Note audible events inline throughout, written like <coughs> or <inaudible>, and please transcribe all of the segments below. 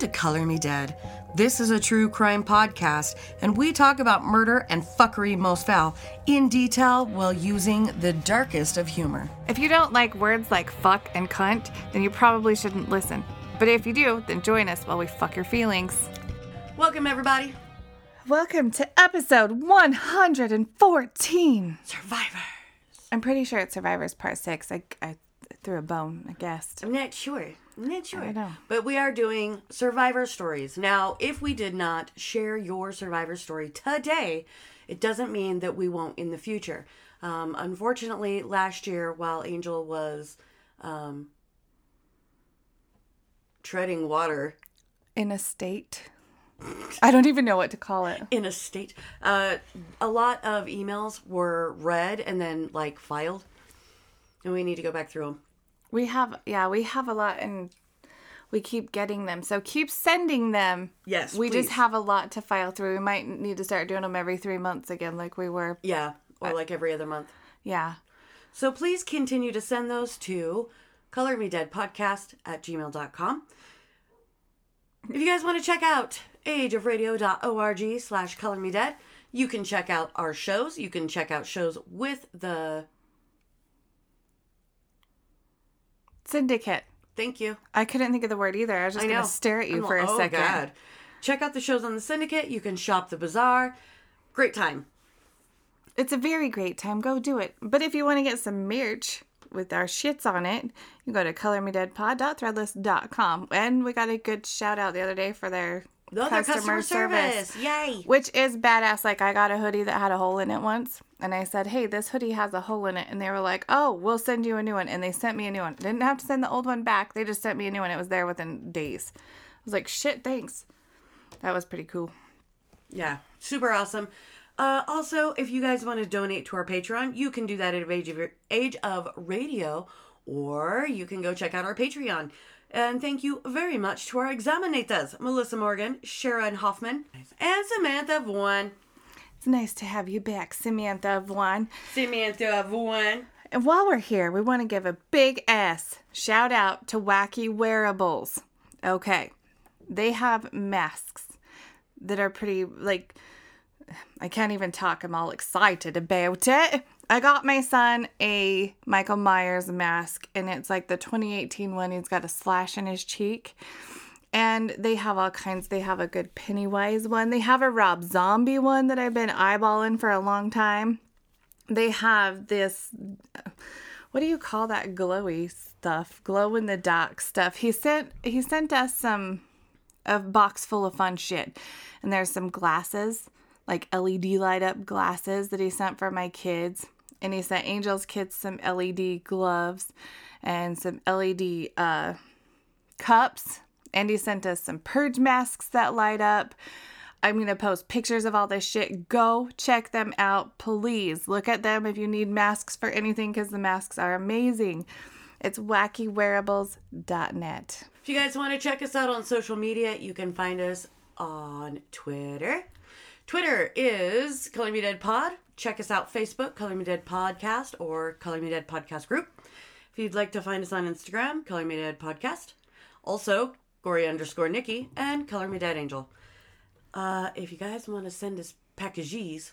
Welcome to Color Me Dead. This is a true crime podcast, and we talk about murder and fuckery most foul in detail while using the darkest of humor. If you don't like words like fuck and cunt, then you probably shouldn't listen. But if you do, then join us while we fuck your feelings. Welcome, everybody. Welcome to episode 114. Survivors. I'm pretty sure it's Survivors Part 6. I, I threw a bone, I guessed. I'm not sure. I'm sure. I know. But we are doing survivor stories. Now, if we did not share your survivor story today, it doesn't mean that we won't in the future. Um, unfortunately, last year, while Angel was um, treading water In a state. I don't even know what to call it. in a state, uh, a lot of emails were read and then like filed, and we need to go back through them. We have, yeah, we have a lot and we keep getting them. So keep sending them. Yes, We just have a lot to file through. We might need to start doing them every three months again, like we were. Yeah, or like every other month. Yeah. So please continue to send those to color me dead podcast at gmail.com. If you guys want to check out ageofradio.org slash color me dead, you can check out our shows. You can check out shows with the Syndicate. thank you. I couldn't think of the word either. I was just going to stare at you I'm for like, a oh, second. God. Check out the shows on the syndicate. You can shop the bazaar. Great time. It's a very great time. Go do it. But if you want to get some merch with our shits on it, you go to colormedeadpod.threadless.com. And we got a good shout out the other day for their The other customer, service. Yay. which is badass. Like I got a hoodie that had a hole in it once, and I said, "Hey, this hoodie has a hole in it," and they were like, "Oh, we'll send you a new one," and they sent me a new one. Didn't have to send the old one back. They just sent me a new one. It was there within days. I was like, "Shit, thanks." That was pretty cool. Yeah, super awesome. Uh, also, if you guys want to donate to our Patreon, you can do that at Age of, Age of Radio, or you can go check out our Patreon. And thank you very much to our examinators, Melissa Morgan, Sharon Hoffman, and Samantha Vaughan. It's nice to have you back, Samantha Vaughn. Samantha Vaughan. And while we're here, we want to give a big S shout out to Wacky Wearables. Okay. They have masks that are pretty, like, I can't even talk. I'm all excited about it. I got my son a Michael Myers mask, and it's like the 2018 one. He's got a slash in his cheek. And they have all kinds. They have a good Pennywise one. They have a Rob Zombie one that I've been eyeballing for a long time they have this what do you call that glowy stuff glow in the dark stuff he sent he sent us some a box full of fun shit and there's some glasses like led light up glasses that he sent for my kids and he sent angel's kids some led gloves and some led uh cups and he sent us some purge masks that light up I'm going to post pictures of all this shit. Go check them out, please. Look at them if you need masks for anything because the masks are amazing. It's wackywearables.net. If you guys want to check us out on social media, you can find us on Twitter. Twitter is Color Me Dead Pod. Check us out Facebook, Color Me Dead Podcast, or Color Me Dead Podcast Group. If you'd like to find us on Instagram, Color Me Dead Podcast. Also, Gory underscore Nikki and Color Me Dead Angel. Uh, if you guys want to send us packages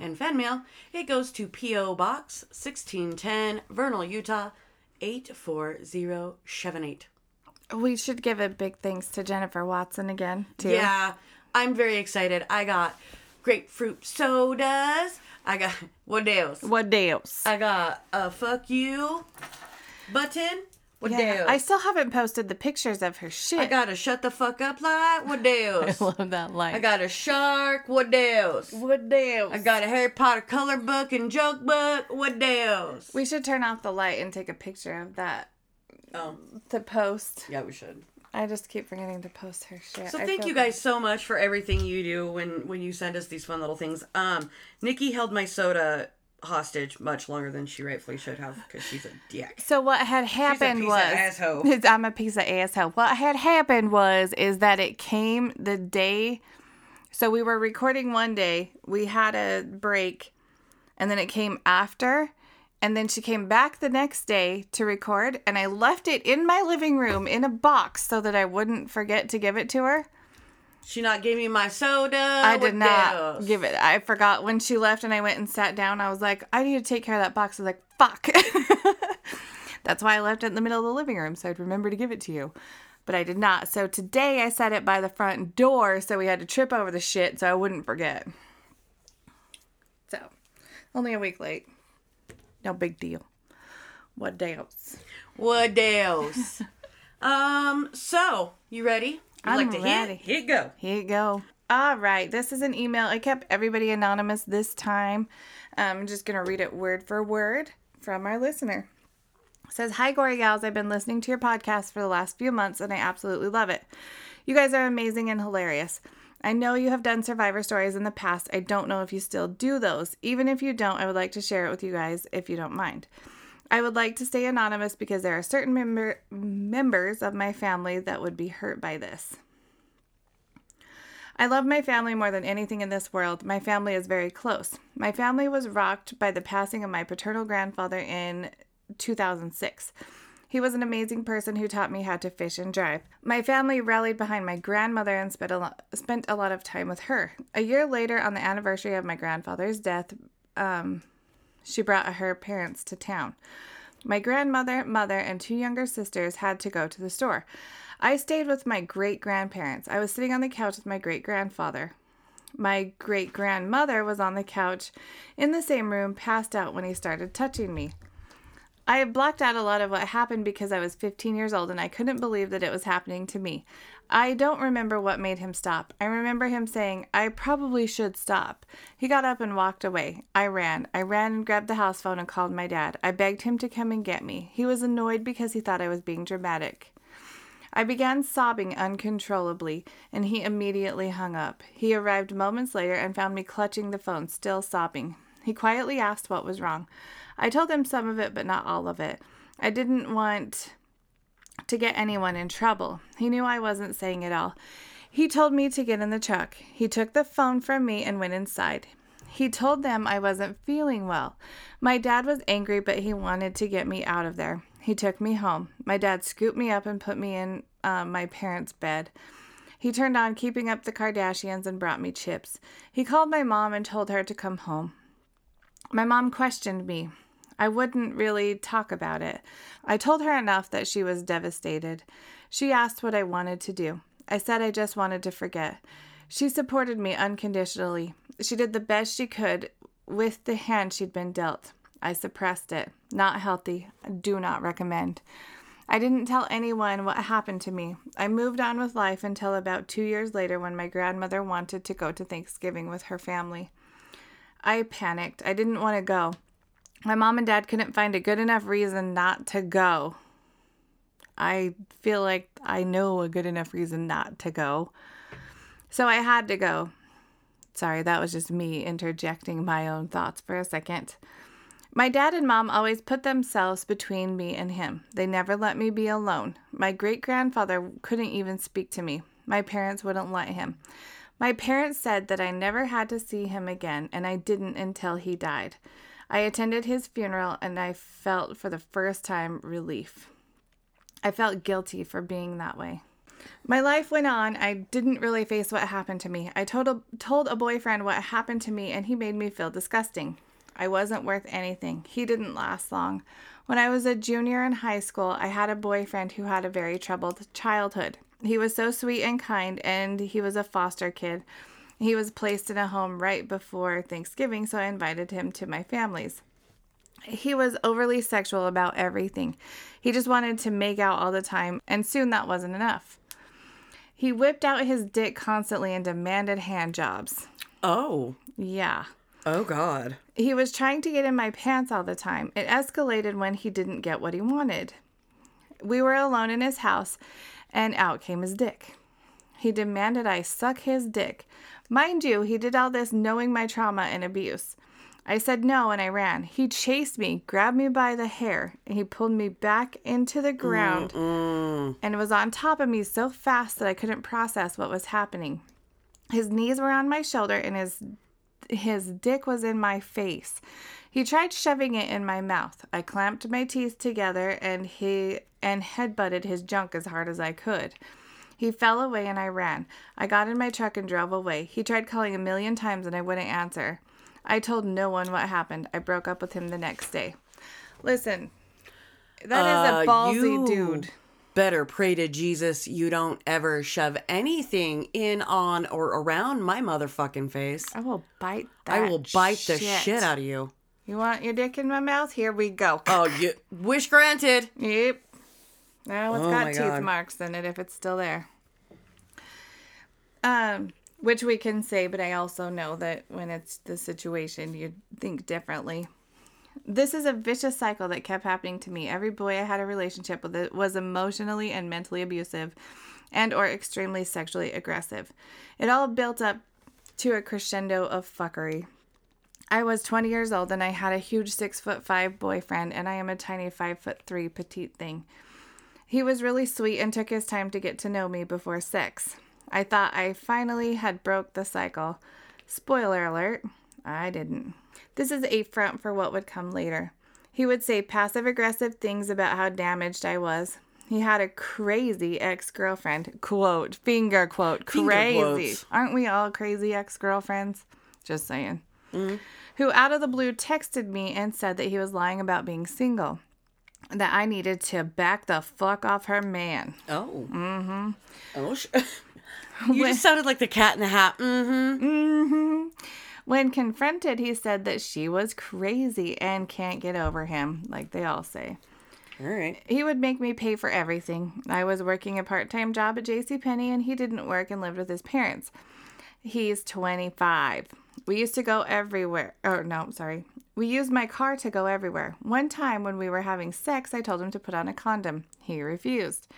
and fan mail, it goes to P.O. Box 1610, Vernal, Utah 84078. We should give a big thanks to Jennifer Watson again, too. Yeah, I'm very excited. I got grapefruit sodas. I got <laughs> what else? What else? I got a fuck you button. What Yeah, else? I still haven't posted the pictures of her shit. I got a shut the fuck up light. What <laughs> else? I love that light. I got a shark. What else? what else? I got a Harry Potter color book and joke book. What else? we should turn off the light and take a picture of that Oh, to post. yeah, we should. I just keep forgetting to post her shit. So I thank you guys so much for everything you do when when you send us these fun little things. Um, Nikki held my soda hostage much longer than she rightfully should have because she's a dick. So what had happened she's a piece of was asshole. <laughs> I'm a piece of asshole. What had happened was is that it came the day so we were recording one day, we had a break, and then it came after And then she came back the next day to record, and I left it in my living room in a box so that I wouldn't forget to give it to her. She not gave me my soda. I did not give it. I forgot when she left, and I went and sat down. I was like, I need to take care of that box. I was like, fuck. <laughs> That's why I left it in the middle of the living room, so I'd remember to give it to you. But I did not. So today I set it by the front door, so we had to trip over the shit so I wouldn't forget. So, only a week late. No big deal. What else? What else? <laughs> um. So you ready? You I'm like to ready. hit? Hit go. Here you go. All right, this is an email. I kept everybody anonymous this time. I'm just going to read it word for word from our listener. It says, Hi, Gory Gals. I've been listening to your podcast for the last few months and I absolutely love it. You guys are amazing and hilarious. I know you have done survivor stories in the past. I don't know if you still do those. Even if you don't, I would like to share it with you guys if you don't mind. I would like to stay anonymous because there are certain member- members of my family that would be hurt by this. I love my family more than anything in this world. My family is very close. My family was rocked by the passing of my paternal grandfather in 2006. He was an amazing person who taught me how to fish and drive. My family rallied behind my grandmother and spent a, lot, spent a lot of time with her. A year later, on the anniversary of my grandfather's death, um, she brought her parents to town. My grandmother, mother, and two younger sisters had to go to the store. I stayed with my great grandparents. I was sitting on the couch with my great grandfather. My great grandmother was on the couch in the same room, passed out when he started touching me. I blocked out a lot of what happened because I was 15 years old and I couldn't believe that it was happening to me. I don't remember what made him stop. I remember him saying, I probably should stop. He got up and walked away. I ran. I ran and grabbed the house phone and called my dad. I begged him to come and get me. He was annoyed because he thought I was being dramatic. I began sobbing uncontrollably, and he immediately hung up. He arrived moments later and found me clutching the phone, still sobbing. He quietly asked what was wrong. I told him some of it, but not all of it. I didn't want to get anyone in trouble. He knew I wasn't saying it all. He told me to get in the truck. He took the phone from me and went inside. He told them I wasn't feeling well. My dad was angry, but he wanted to get me out of there. He took me home. My dad scooped me up and put me in uh, my parents' bed. He turned on Keeping Up the Kardashians and brought me chips. He called my mom and told her to come home. My mom questioned me. I wouldn't really talk about it. I told her enough that she was devastated. She asked what I wanted to do. I said I just wanted to forget. She supported me unconditionally. She did the best she could with the hand she'd been dealt. I suppressed it. Not healthy. Do not recommend. I didn't tell anyone what happened to me. I moved on with life until about two years later when my grandmother wanted to go to Thanksgiving with her family. I panicked. I didn't want to go. My mom and dad couldn't find a good enough reason not to go. I feel like I know a good enough reason not to go. So I had to go. Sorry, that was just me interjecting my own thoughts for a second. My dad and mom always put themselves between me and him. They never let me be alone. My great grandfather couldn't even speak to me. My parents wouldn't let him. My parents said that I never had to see him again, and I didn't until he died. I attended his funeral and I felt for the first time relief. I felt guilty for being that way. My life went on. I didn't really face what happened to me. I told a, told a boyfriend what happened to me, and he made me feel disgusting. I wasn't worth anything. He didn't last long. When I was a junior in high school, I had a boyfriend who had a very troubled childhood. He was so sweet and kind, and he was a foster kid. He was placed in a home right before Thanksgiving, so I invited him to my family's. He was overly sexual about everything. He just wanted to make out all the time, and soon that wasn't enough. He whipped out his dick constantly and demanded hand jobs. Oh. Yeah. Oh God. He was trying to get in my pants all the time. It escalated when he didn't get what he wanted. We were alone in his house, and out came his dick. He demanded I suck his dick. Mind you, he did all this knowing my trauma and abuse. I said no and I ran. He chased me, grabbed me by the hair, and he pulled me back into the ground Mm. and was on top of me so fast that I couldn't process what was happening. His knees were on my shoulder and his his dick was in my face. He tried shoving it in my mouth. I clamped my teeth together and he and headbutted his junk as hard as I could. He fell away and I ran. I got in my truck and drove away. He tried calling a million times and I wouldn't answer. I told no one what happened. I broke up with him the next day. Listen, that is Uh, a ballsy you dude. Better pray to Jesus you don't ever shove anything in, on, or around my motherfucking face. I will bite that. I will bite the shit. shit out of you. You want your dick in my mouth? Here we go. Oh, you wish granted. Yep. Now it's Oh got teeth God. marks in it if it's still there. Um, which we can say, but I also know that when it's the situation, you think differently. This is a vicious cycle that kept happening to me. Every boy I had a relationship with it was emotionally and mentally abusive and or extremely sexually aggressive. It all built up to a crescendo of fuckery. I was 20 years old and I had a huge six foot five boyfriend, and I am a tiny five foot three petite thing. He was really sweet and took his time to get to know me before sex. I thought I finally had broke the cycle. Spoiler alert, I didn't. This is a front for what would come later. He would say passive aggressive things about how damaged I was. He had a crazy ex girlfriend, quote, finger quote, Finger crazy. quotes. Aren't we all crazy ex girlfriends? Just saying. Mm-hmm. Who out of the blue texted me and said that he was lying about being single that I needed to back the fuck off her man. Oh. Mm-hmm. Oh, sh- <laughs> you just sounded like the cat in the hat. Mm-hmm. When confronted, he said that she was crazy and can't get over him, like they all say. All right. He would make me pay for everything. I was working a part-time job at JCPenney and he didn't work and lived with his parents. He's 25. We used to go everywhere. Oh, no, sorry. We used my car to go everywhere. One time when we were having sex, I told him to put on a condom. He refused.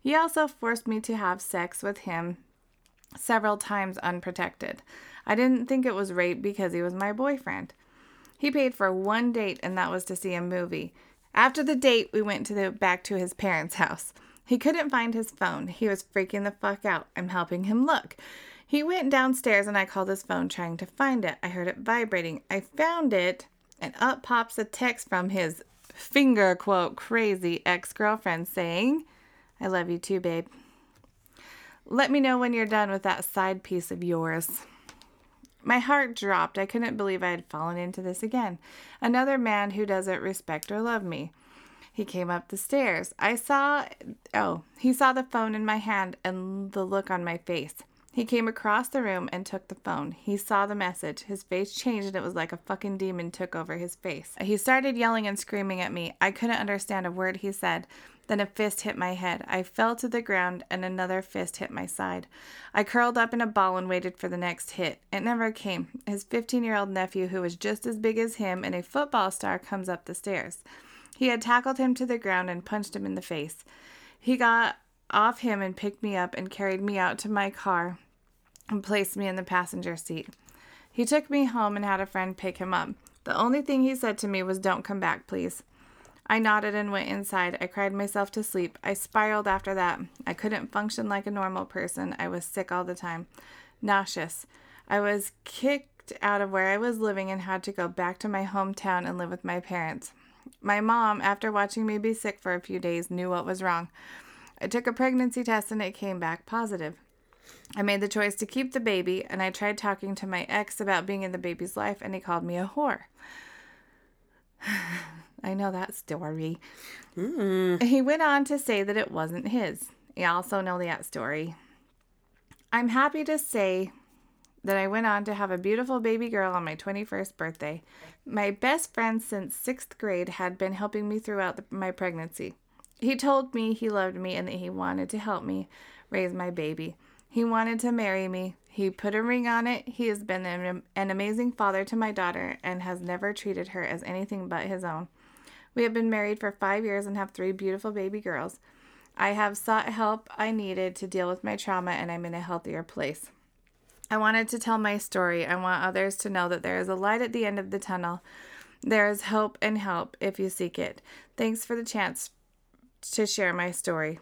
He also forced me to have sex with him several times unprotected. I didn't think it was rape because he was my boyfriend. He paid for one date, and that was to see a movie. After the date, we went to the back to his parents' house. He couldn't find his phone. He was freaking the fuck out. I'm helping him look. He went downstairs and I called his phone trying to find it. I heard it vibrating. I found it, and up pops a text from his finger quote crazy ex girlfriend saying, I love you too, babe. Let me know when you're done with that side piece of yours. My heart dropped. I couldn't believe I had fallen into this again. Another man who doesn't respect or love me. He came up the stairs. I saw, oh, he saw the phone in my hand and the look on my face. He came across the room and took the phone. He saw the message. His face changed and it was like a fucking demon took over his face. He started yelling and screaming at me. I couldn't understand a word he said. Then a fist hit my head. I fell to the ground and another fist hit my side. I curled up in a ball and waited for the next hit. It never came. His 15 year old nephew, who was just as big as him and a football star, comes up the stairs. He had tackled him to the ground and punched him in the face. He got off him and picked me up and carried me out to my car and placed me in the passenger seat. He took me home and had a friend pick him up. The only thing he said to me was, Don't come back, please. I nodded and went inside. I cried myself to sleep. I spiraled after that. I couldn't function like a normal person. I was sick all the time, nauseous. I was kicked out of where I was living and had to go back to my hometown and live with my parents. My mom, after watching me be sick for a few days, knew what was wrong. I took a pregnancy test and it came back positive. I made the choice to keep the baby, and I tried talking to my ex about being in the baby's life, and he called me a whore. <sighs> I know that story. Hmm. He went on to say that it wasn't his. You also know that story. I'm happy to say that I went on to have a beautiful baby girl on my 21st birthday. My best friend since sixth grade had been helping me throughout the, my pregnancy. He told me he loved me and that he wanted to help me raise my baby. He wanted to marry me. He put a ring on it. He has been an, an amazing father to my daughter and has never treated her as anything but his own. We have been married for five years and have three beautiful baby girls. I have sought help I needed to deal with my trauma and I'm in a healthier place. I wanted to tell my story. I want others to know that there is a light at the end of the tunnel. There is hope and help if you seek it. Thanks for the chance to share my story.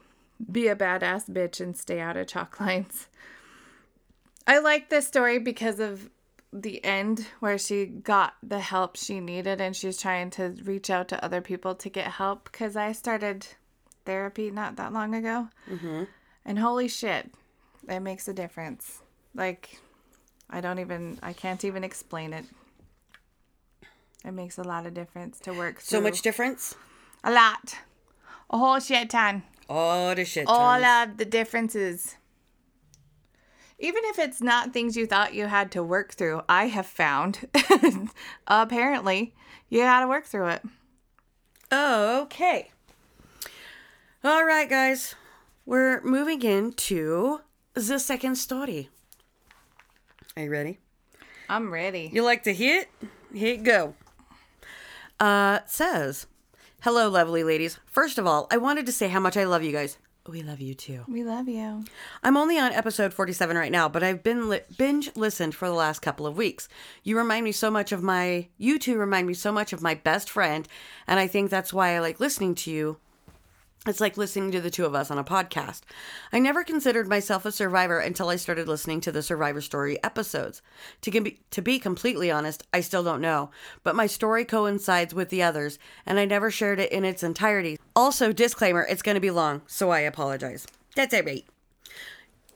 Be a badass bitch and stay out of chalk lines. I like this story because of the end where she got the help she needed and she's trying to reach out to other people to get help because I started therapy not that long ago. Mm-hmm. And holy shit, it makes a difference. Like, I don't even, I can't even explain it. It makes a lot of difference to work through. So much difference? A lot. A whole shit ton. All the shit. All of the differences. Even if it's not things you thought you had to work through, I have found <laughs> apparently you got to work through it. Okay. All right, guys. We're moving into the second story. Are you ready? I'm ready. You like to hit? Hit go. Uh, it says, Hello, lovely ladies. First of all, I wanted to say how much I love you guys. We love you too. We love you. I'm only on episode 47 right now, but I've been li- binge listened for the last couple of weeks. You remind me so much of my, you two remind me so much of my best friend, and I think that's why I like listening to you. It's like listening to the two of us on a podcast. I never considered myself a survivor until I started listening to the Survivor Story episodes. To, com- to be completely honest, I still don't know, but my story coincides with the others, and I never shared it in its entirety. Also, disclaimer, it's going to be long, so I apologize. That's it.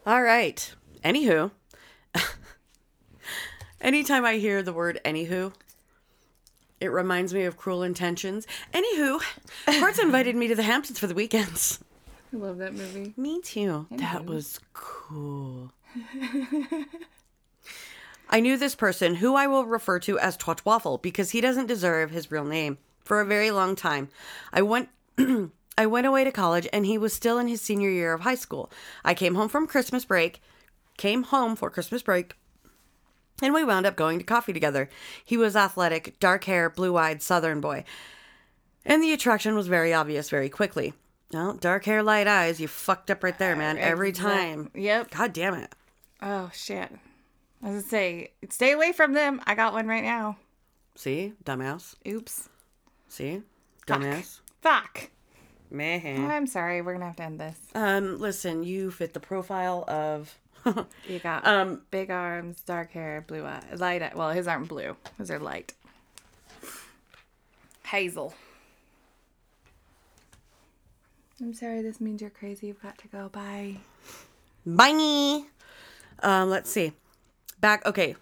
All right. Anywho, <laughs> anytime I hear the word anywho, it reminds me of Cruel Intentions. Anywho, Court's invited me to the Hamptons for the weekends. I love that movie. Me too. That was cool. I knew this person, who I will refer to as Twat Waffle, because he doesn't deserve his real name, for a very long time. I went. <clears throat> I went away to college and he was still in his senior year of high school. I came home from Christmas break, came home for Christmas break, and we wound up going to coffee together. He was athletic, dark hair, blue eyed southern boy. And the attraction was very obvious very quickly. Well, dark hair, light eyes, you fucked up right there, man. Every time. Yep. God damn it. Oh shit. I was gonna say, stay away from them. I got one right now. See? Dumbass. Oops. See? Dumbass. Fuck. Meh. I'm sorry. We're gonna have to end this. Um, listen, you fit the profile of. <laughs> You got um, big arms, dark hair, blue eye, light. eye- Well, his aren't blue. His are light. Hazel. I'm sorry. This means you're crazy. You've got to go. Bye. Bye. Um, let's see. Back. Okay.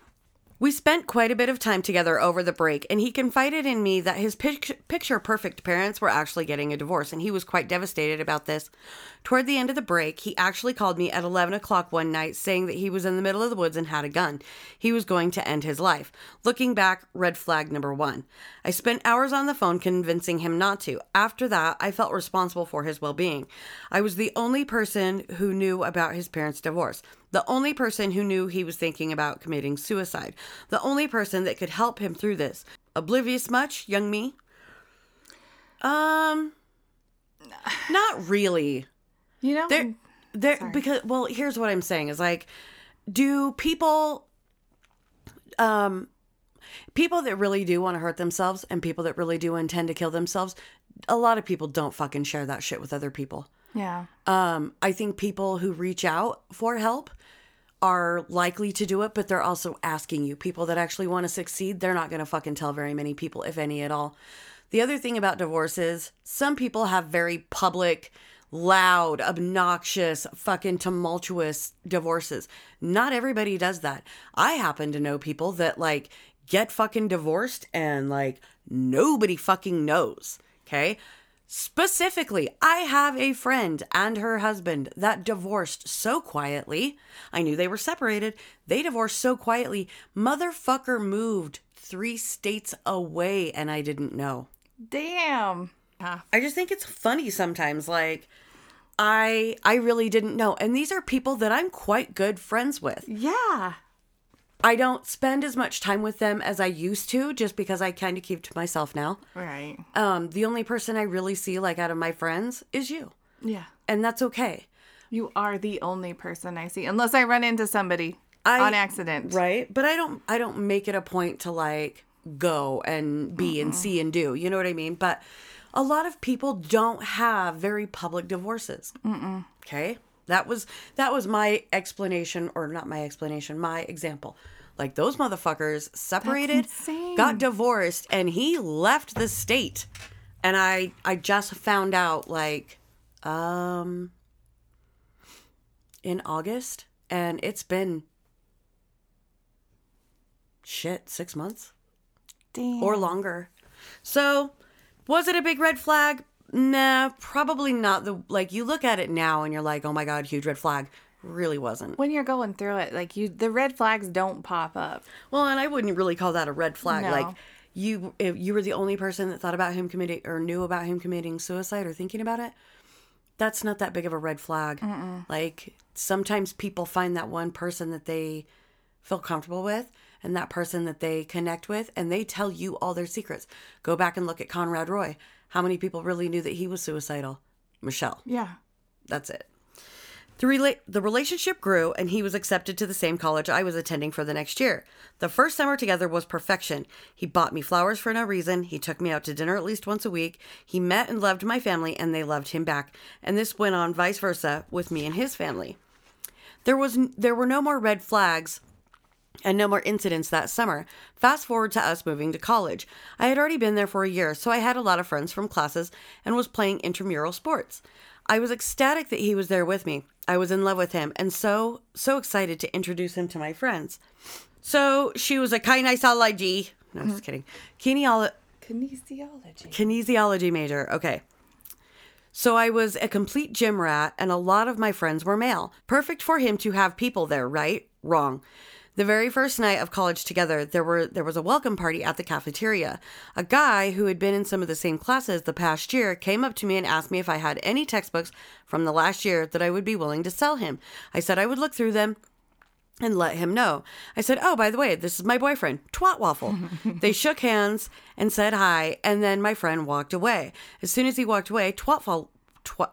We spent quite a bit of time together over the break, and he confided in me that his pic- picture perfect parents were actually getting a divorce, and he was quite devastated about this. Toward the end of the break, he actually called me at 11 o'clock one night saying that he was in the middle of the woods and had a gun. He was going to end his life. Looking back, red flag number one. I spent hours on the phone convincing him not to. After that, I felt responsible for his well being. I was the only person who knew about his parents' divorce. The only person who knew he was thinking about committing suicide. The only person that could help him through this. Oblivious much, young me? Um, not really. You know. There, there, because well, here's what I'm saying is like, do people, um, people that really do want to hurt themselves and people that really do intend to kill themselves, a lot of people don't fucking share that shit with other people. yeah. Um, I think people who reach out for help are likely to do it, but they're also asking you. People that actually want to succeed, they're not going to fucking tell very many people, if any at all. The other thing about divorce is some people have very public, loud, obnoxious, fucking tumultuous divorces. Not everybody does that. I happen to know people that like get fucking divorced and like nobody fucking knows. Okay. Specifically, I have a friend and her husband that divorced so quietly. I knew they were separated. They divorced so quietly. Motherfucker moved three states away and I didn't know. Damn. Ah, I just think it's funny sometimes like I I really didn't know. And these are people that I'm quite good friends with. yeah. I don't spend as much time with them as I used to just because I kind of keep to myself now. Right. Um the only person I really see like out of my friends is you. Yeah. And that's okay. You are the only person I see, unless I run into somebody I- on accident. Right? But I don't I don't make it a point to like go and be and see and do. You know what I mean? But a lot of people don't have very public divorces. Mm-mm. Okay? That was that was my explanation or not my explanation, my example. Like those motherfuckers separated, got divorced, and he left the state. And I I just found out like um in August and it's been shit, 6 months Damn. or longer. So, was it a big red flag? Nah, probably not. The like you look at it now and you're like, "Oh my god, huge red flag." Really wasn't. when you're going through it, like you, the red flags don't pop up. Well, and I wouldn't really call that a red flag. No. Like you if you were the only person that thought about him committing or knew about him committing suicide or thinking about it, that's not that big of a red flag. Like sometimes people find that one person that they feel comfortable with and that person that they connect with and they tell you all their secrets. Go back and look at Conrad Roy. How many people really knew that he was suicidal? Michelle. Yeah. That's it. The, rela- the relationship grew, and he was accepted to the same college I was attending for the next year. The first summer together was perfection. He bought me flowers for no reason. He took me out to dinner at least once a week. He met and loved my family, and they loved him back. And this went on vice versa with me and his family. There was n- there were no more red flags and no more incidents that summer. Fast forward to us moving to college. I had already been there for a year, so I had a lot of friends from classes and was playing intramural sports. I was ecstatic that he was there with me. I was in love with him and so, so excited to introduce him to my friends. So she was a kinesiology, no, I'm just mm-hmm. kidding, Kineolo- Kinesiology. kinesiology major. Okay. So I was a complete gym rat, and a lot of my friends were male. Perfect for him to have people there, right? Wrong. The very first night of college together, there were there was a welcome party at the cafeteria. A guy who had been in some of the same classes the past year came up to me and asked me if I had any textbooks from the last year that I would be willing to sell him. I said I would look through them and let him know. I said, "Oh, by the way, this is my boyfriend, Twat Waffle." <laughs> they shook hands and said hi, and then my friend walked away. As soon as he walked away, Twatful, Twat,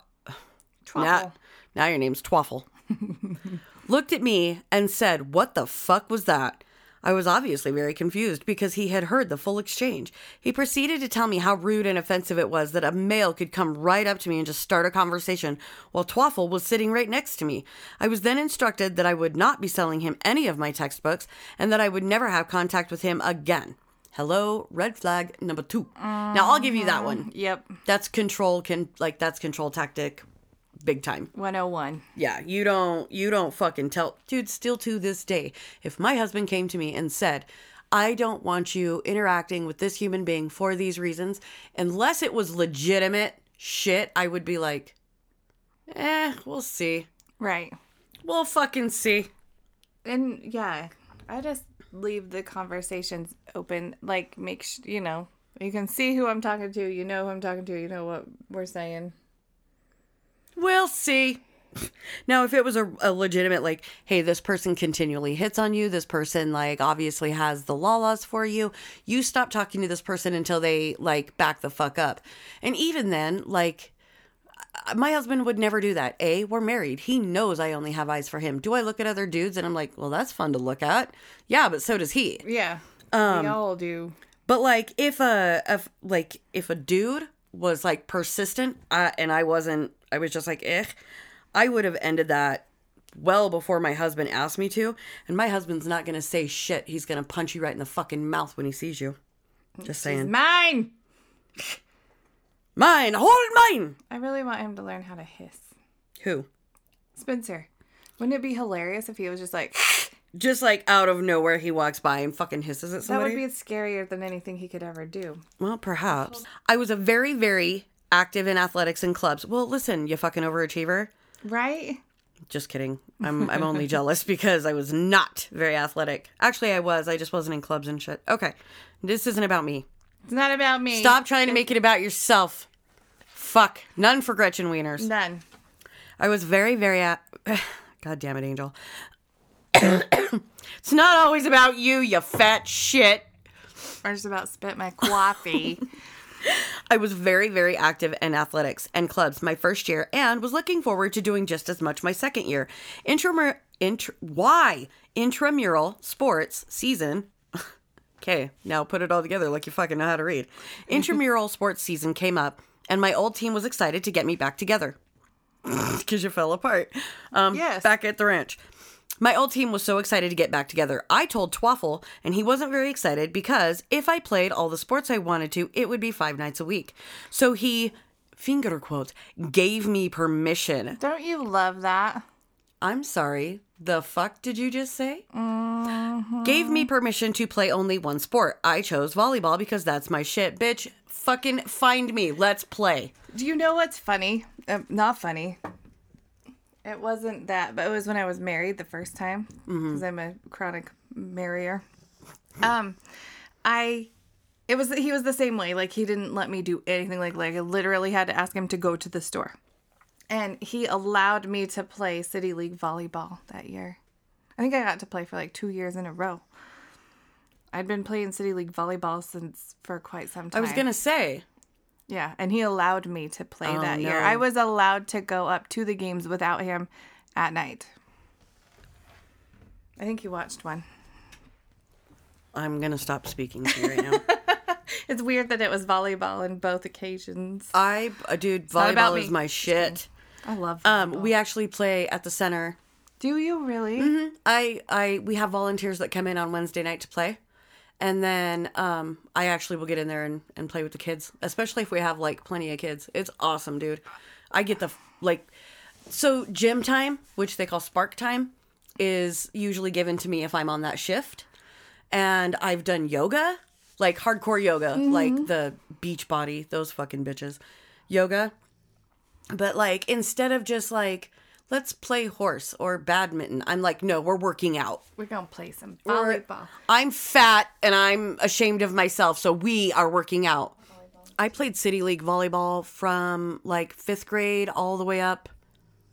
now, now your name's Twaffle, <laughs> looked at me and said, "What the fuck was that?" I was obviously very confused because he had heard the full exchange. He proceeded to tell me how rude and offensive it was that a male could come right up to me and just start a conversation while Twaffle was sitting right next to me. I was then instructed that I would not be selling him any of my textbooks and that I would never have contact with him again. Hello, red flag number two. Now I'll give you that one. Mm-hmm. Yep. That's control can like that's control tactic big time. 101. Yeah, you don't you don't fucking tell dude still to this day if my husband came to me and said I don't want you interacting with this human being for these reasons unless it was legitimate shit I would be like eh we'll see Right. we'll fucking see And yeah, I just leave the conversations open. Like, make sh- you know, you can see who I'm talking to. You know who I'm talking to. You know what we're saying. We'll see. Now, if it was a, a legitimate, like, hey, this person continually hits on you, this person, like, obviously has the lalas for you, you stop talking to this person until they, like, back the fuck up. And even then, like, my husband would never do that. A, we're married. He knows I only have eyes for him. Do I look at other dudes and I'm like, well, that's fun to look at? Yeah, but so does he. Yeah. Um, we all do. But like if a if like if a dude was like persistent uh, and I wasn't I was just like eh I would have ended that well before my husband asked me to and my husband's not going to say shit he's going to punch you right in the fucking mouth when he sees you just saying Mine. mine hold mine I really want him to learn how to hiss. who Spencer, wouldn't it be hilarious if he was just like, <sighs> just like out of nowhere he walks by and fucking hisses at somebody. that would be scarier than anything he could ever do. Well, perhaps. I was a very, very active in athletics and clubs. Well, listen, you fucking overachiever. Right? Just kidding. I'm <laughs> I'm only jealous because I was not very athletic. Actually, I was. I just wasn't in clubs and shit. Okay. This isn't about me. It's not about me. Stop trying to make it about yourself. Fuck. None for Gretchen Wieners. None. I was very, very. A- <laughs> God damn it, Angel. <coughs> it's not always about you, you fat shit. I just about spit my coffee. <laughs> <laughs> I was very, very active in athletics and clubs my first year and was looking forward to doing just as much my second year. Intramur- intr- why? Intramural sports season. <laughs> okay, now put it all together like you fucking know how to read. <laughs> Intramural sports season came up and my old team was excited to get me back together. Because you fell apart. Um, Yes. Back at the ranch. My old team was so excited to get back together. I told Twaffle, and he wasn't very excited because if I played all the sports I wanted to, it would be five nights a week. So he, finger quotes, gave me permission. Don't you love that? I'm sorry, the fuck did you just say? Gave me permission to play only one sport. I chose volleyball because that's my shit. Bitch, fucking find me. Let's play. Do you know what's funny? Uh, not funny. It wasn't that, but it was when I was married the first time because I'm a chronic marrier. Um, I, it was he was the same way. Like he didn't let me do anything. Like like I literally had to ask him to go to the store, and he allowed me to play city league volleyball that year. I think I got to play for like two years in a row. I'd been playing city league volleyball since for quite some time. I was gonna say, Yeah, and he allowed me to play Oh, that year. I was allowed to go up to the games without him at night. I think you watched one. I'm gonna stop speaking to you right now. <laughs> It's weird that it was volleyball in both occasions. I, uh, dude, volleyball is my shit. I love Um, we actually play at the center. Do you really? I, I, we have volunteers that come in on Wednesday night to play, and then um, I actually will get in there and, and play with the kids, especially if we have like plenty of kids. It's awesome, dude. I get the like, so gym time, which they call spark time, is usually given to me if I'm on that shift, and I've done yoga, like hardcore yoga, like the beach body, those fucking bitches, yoga. But like instead of just like let's play horse or badminton, I'm like no, we're working out. We're gonna play some Or- volleyball. I'm fat and I'm ashamed of myself, so we are working out. I played city league volleyball from like 5th grade all the way up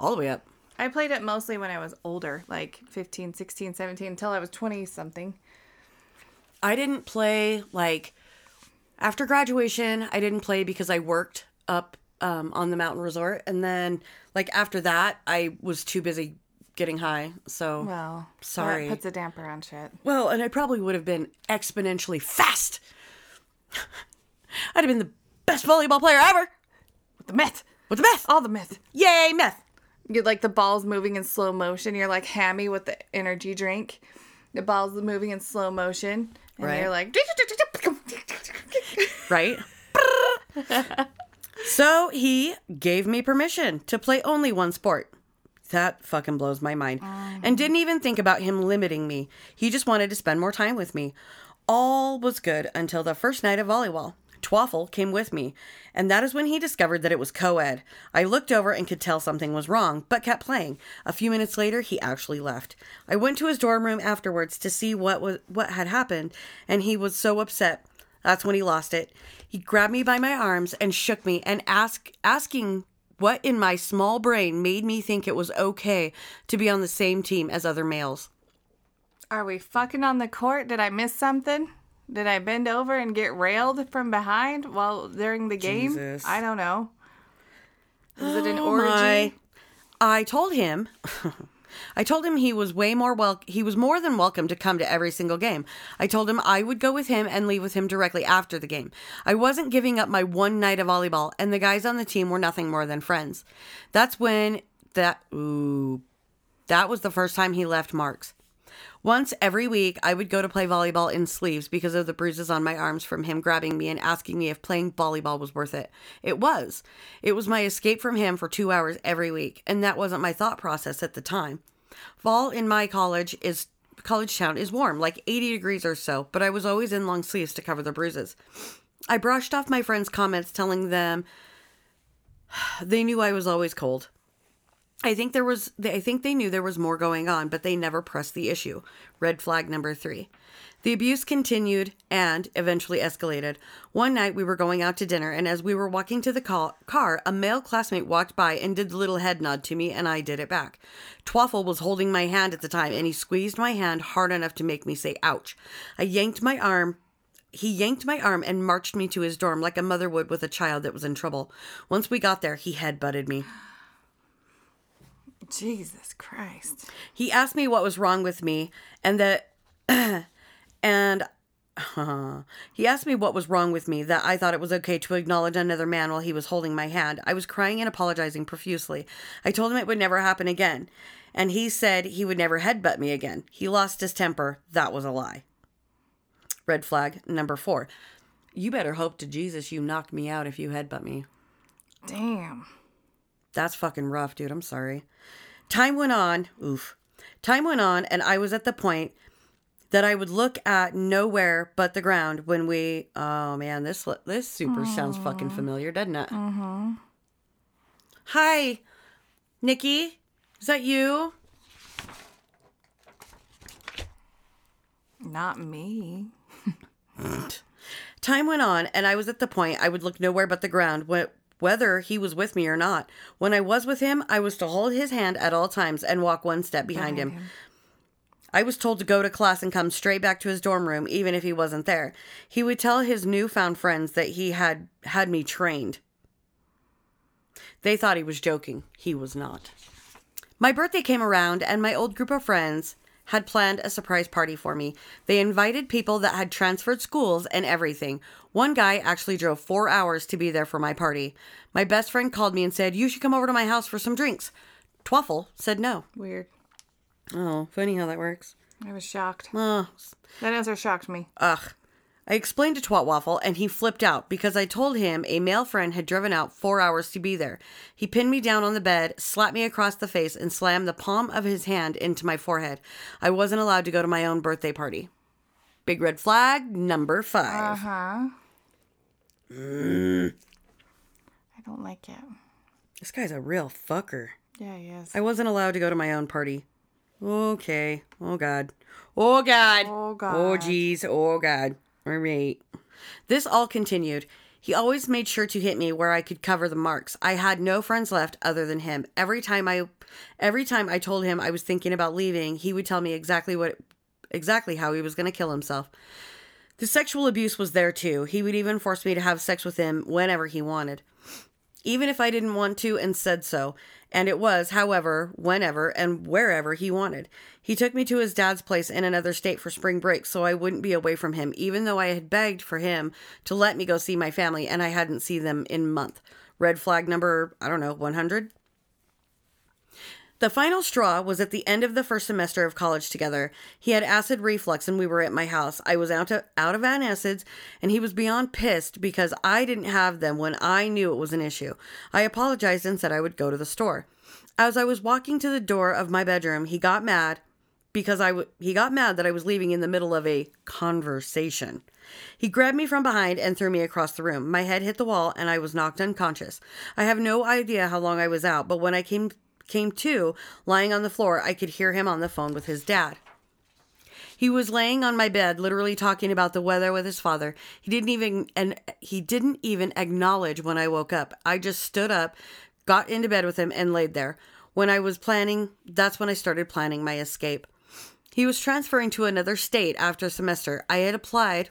all the way up. I played it mostly when I was older, like 15, 16, 17, until I was 20 something. I didn't play like after graduation. I didn't play because I worked up um, on the mountain resort, and then like after that, I was too busy getting high. So Well, Sorry. That puts a damper on shit. well, and I probably would have been exponentially fast. <laughs> I'd have been the best volleyball player ever With The meth. with the meth. All the meth. Yay, meth! You like the balls moving in slow motion. You're like hammy with the energy drink. The balls moving in slow motion, and Right. you're like. <laughs> right? <laughs> so he gave me permission to play only one sport. That fucking blows my mind. Um. And didn't even think about him limiting me. He just wanted to spend more time with me. All was good until the first night of volleyball. Twaffle came with me, and that is when he discovered that it was co ed. I looked over and could tell something was wrong, but kept playing. A few minutes later, he actually left. I went to his dorm room afterwards to see what was what had happened, and he was so upset. That's when he lost it. He grabbed me by my arms and shook me and asked asking what in my small brain made me think it was okay to be on the same team as other males. Are we fucking on the court? Did I miss something? Did I bend over and get railed from behind while during the game? Jesus. I don't know. Is it an Oh orgy? my. I told him <laughs> I told him he was way more well he was more than welcome to come to every single game. I told him I would go with him and leave with him directly after the game. I wasn't giving up my one night of volleyball and the guys on the team were nothing more than friends. That's when that ooh that was the first time he left marks. Once every week, I would go to play volleyball in sleeves because of the bruises on my arms from him grabbing me and asking me if playing volleyball was worth it. It was. It was my escape from him for two hours every week, and that wasn't my thought process at the time. Fall in my college is college town is warm, like 80 degrees or so, but I was always in long sleeves to cover the bruises. I brushed off my friends' comments telling them <sighs> they knew I was always cold. I think there was I think they knew there was more going on, but they never pressed the issue. Red flag number 3. The abuse continued and eventually escalated. One night we were going out to dinner and as we were walking to the car, a male classmate walked by and did the little head nod to me and I did it back. Twaffle was holding my hand at the time and he squeezed my hand hard enough to make me say ouch. I yanked my arm he yanked my arm and marched me to his dorm like a mother would with a child that was in trouble. Once we got there, he headbutted me. Jesus Christ. He asked me what was wrong with me and that <clears throat> and <laughs> he asked me what was wrong with me, that I thought it was okay to acknowledge another man while he was holding my hand. I was crying and apologizing profusely. I told him it would never happen again, and he said he would never headbutt me again. He lost his temper. That was a lie. Red flag number four. You better hope to Jesus you knock me out if you headbutt me. Damn. That's fucking rough, dude. I'm sorry. Time went on. Oof. Time went on, and I was at the point that I would look at nowhere but the ground when we. Oh man, this this super sounds fucking familiar, doesn't it? Mm-hmm. Hi, Nikki. Is that you? Not me. <laughs> Time went on, and I was at the point I would look nowhere but the ground, wh- whether he was with me or not. When I was with him, I was to hold his hand at all times and walk one step behind him. I was told to go to class and come straight back to his dorm room, even if he wasn't there. He would tell his newfound friends that he had had me trained. They thought he was joking. He was not. My birthday came around, and my old group of friends had planned a surprise party for me. They invited people that had transferred schools and everything. One guy actually drove four hours to be there for my party. My best friend called me and said, You should come over to my house for some drinks. Twaffle said no. Weird. Oh, funny how that works. I was shocked. That answer shocked me. ugh. I explained to Twat Waffle and he flipped out because I told him a male friend had driven out four hours to be there. He pinned me down on the bed, slapped me across the face, and slammed the palm of his hand into my forehead. I wasn't allowed to go to my own birthday party. Big red flag number five. Uh huh. I don't like it. This guy's a real fucker. Yeah, he is. I wasn't allowed to go to my own party. Okay. Oh God. Oh God. Oh, God. Oh jeez. Oh God. Right. This all continued. He always made sure to hit me where I could cover the marks. I had no friends left other than him. Every time I every time I told him I was thinking about leaving, he would tell me exactly what exactly how he was going to kill himself. The sexual abuse was there too. He would even force me to have sex with him whenever he wanted even if I didn't want to and said so. And it was, however, whenever and wherever he wanted. He took me to his dad's place in another state for spring break so I wouldn't be away from him, even though I had begged for him to let me go see my family and I hadn't seen them in month. Red flag number, I don't know, 100? The final straw was at the end of the first semester of college together. He had acid reflux and we were at my house. I was out of, out of antacids and he was beyond pissed because I didn't have them when I knew it was an issue. I apologized and said I would go to the store. As I was walking to the door of my bedroom, he got mad because I w- he got mad that I was leaving in the middle of a conversation. He grabbed me from behind and threw me across the room. My head hit the wall and I was knocked unconscious. I have no idea how long I was out, but when I came came to, lying on the floor, I could hear him on the phone with his dad. He was laying on my bed, literally talking about the weather with his father. He didn't even and he didn't even acknowledge when I woke up. I just stood up, got into bed with him, and laid there. When I was planning, that's when I started planning my escape. He was transferring to another state after a semester. I had applied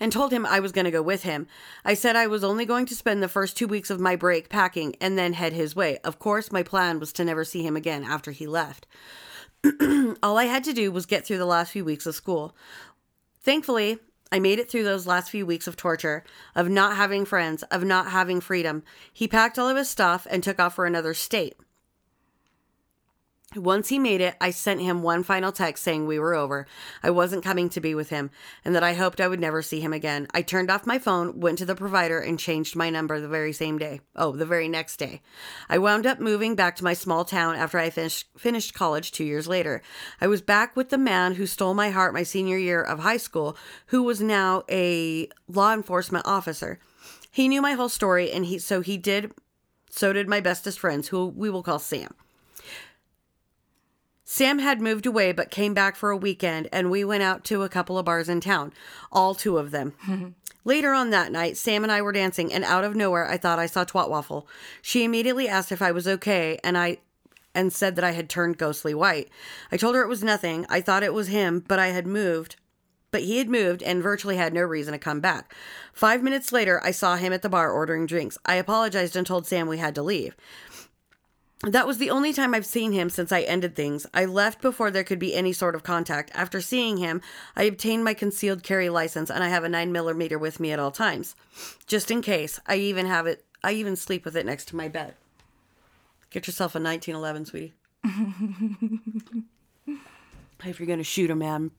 and told him I was going to go with him. I said I was only going to spend the first two weeks of my break packing and then head his way. Of course, my plan was to never see him again after he left. <clears throat> All I had to do was get through the last few weeks of school. Thankfully, I made it through those last few weeks of torture, of not having friends, of not having freedom. He packed all of his stuff and took off for another state. Once he made it, I sent him one final text saying we were over. I wasn't coming to be with him and that I hoped I would never see him again. I turned off my phone, went to the provider, and changed my number the very same day. Oh, the very next day. I wound up moving back to my small town after I finished, finished college two years later. I was back with the man who stole my heart my senior year of high school, who was now a law enforcement officer. He knew my whole story, and he so he did. So did my bestest friends, who we will call Sam. Sam had moved away but came back for a weekend, and we went out to a couple of bars in town, all two of them. <laughs> Later on that night, Sam and I were dancing, and out of nowhere, I thought I saw Twat Waffle. She immediately asked if I was okay, and I and said that I had turned ghostly white. I told her it was nothing. I thought it was him, but I had moved. But he had moved and virtually had no reason to come back. Five minutes later, I saw him at the bar ordering drinks. I apologized and told Sam we had to leave. That was the only time I've seen him since I ended things. I left before there could be any sort of contact. After seeing him, I obtained my concealed carry license and I have a 9 millimeter with me at all times. Just in case. I even have it I even sleep with it next to my bed. Get yourself a 1911, sweetie. <laughs> if you're going to shoot a man,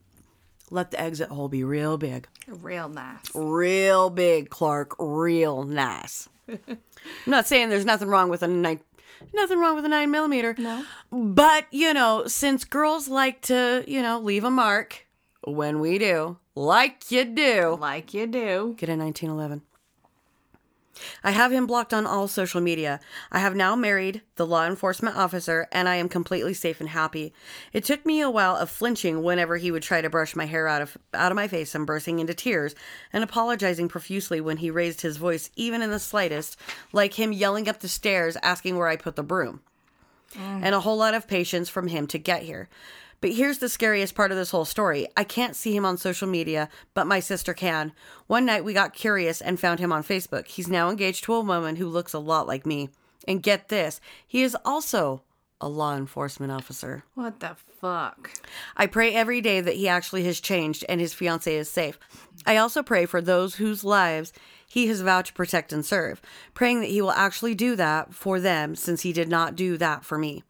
let the exit hole be real big. Real nice. Real big, Clark. Real nice. <laughs> I'm not saying there's nothing wrong with a nine, nothing wrong with a nine millimeter. No. But you know, since girls like to, you know, leave a mark when we do, like you do, Like you do. get a 1911. I have him blocked on all social media. I have now married the law enforcement officer and I am completely safe and happy. It took me a while of flinching whenever he would try to brush my hair out of out of my face and bursting into tears and apologizing profusely when he raised his voice even in the slightest, like him yelling up the stairs asking where I put the broom. Mm. And a whole lot of patience from him to get here. But here's the scariest part of this whole story. I can't see him on social media, but my sister can. One night we got curious and found him on Facebook. He's now engaged to a woman who looks a lot like me. And get this, he is also a law enforcement officer. What the fuck? I pray every day that he actually has changed and his fiancee is safe. I also pray for those whose lives he has vowed to protect and serve, praying that he will actually do that for them since he did not do that for me.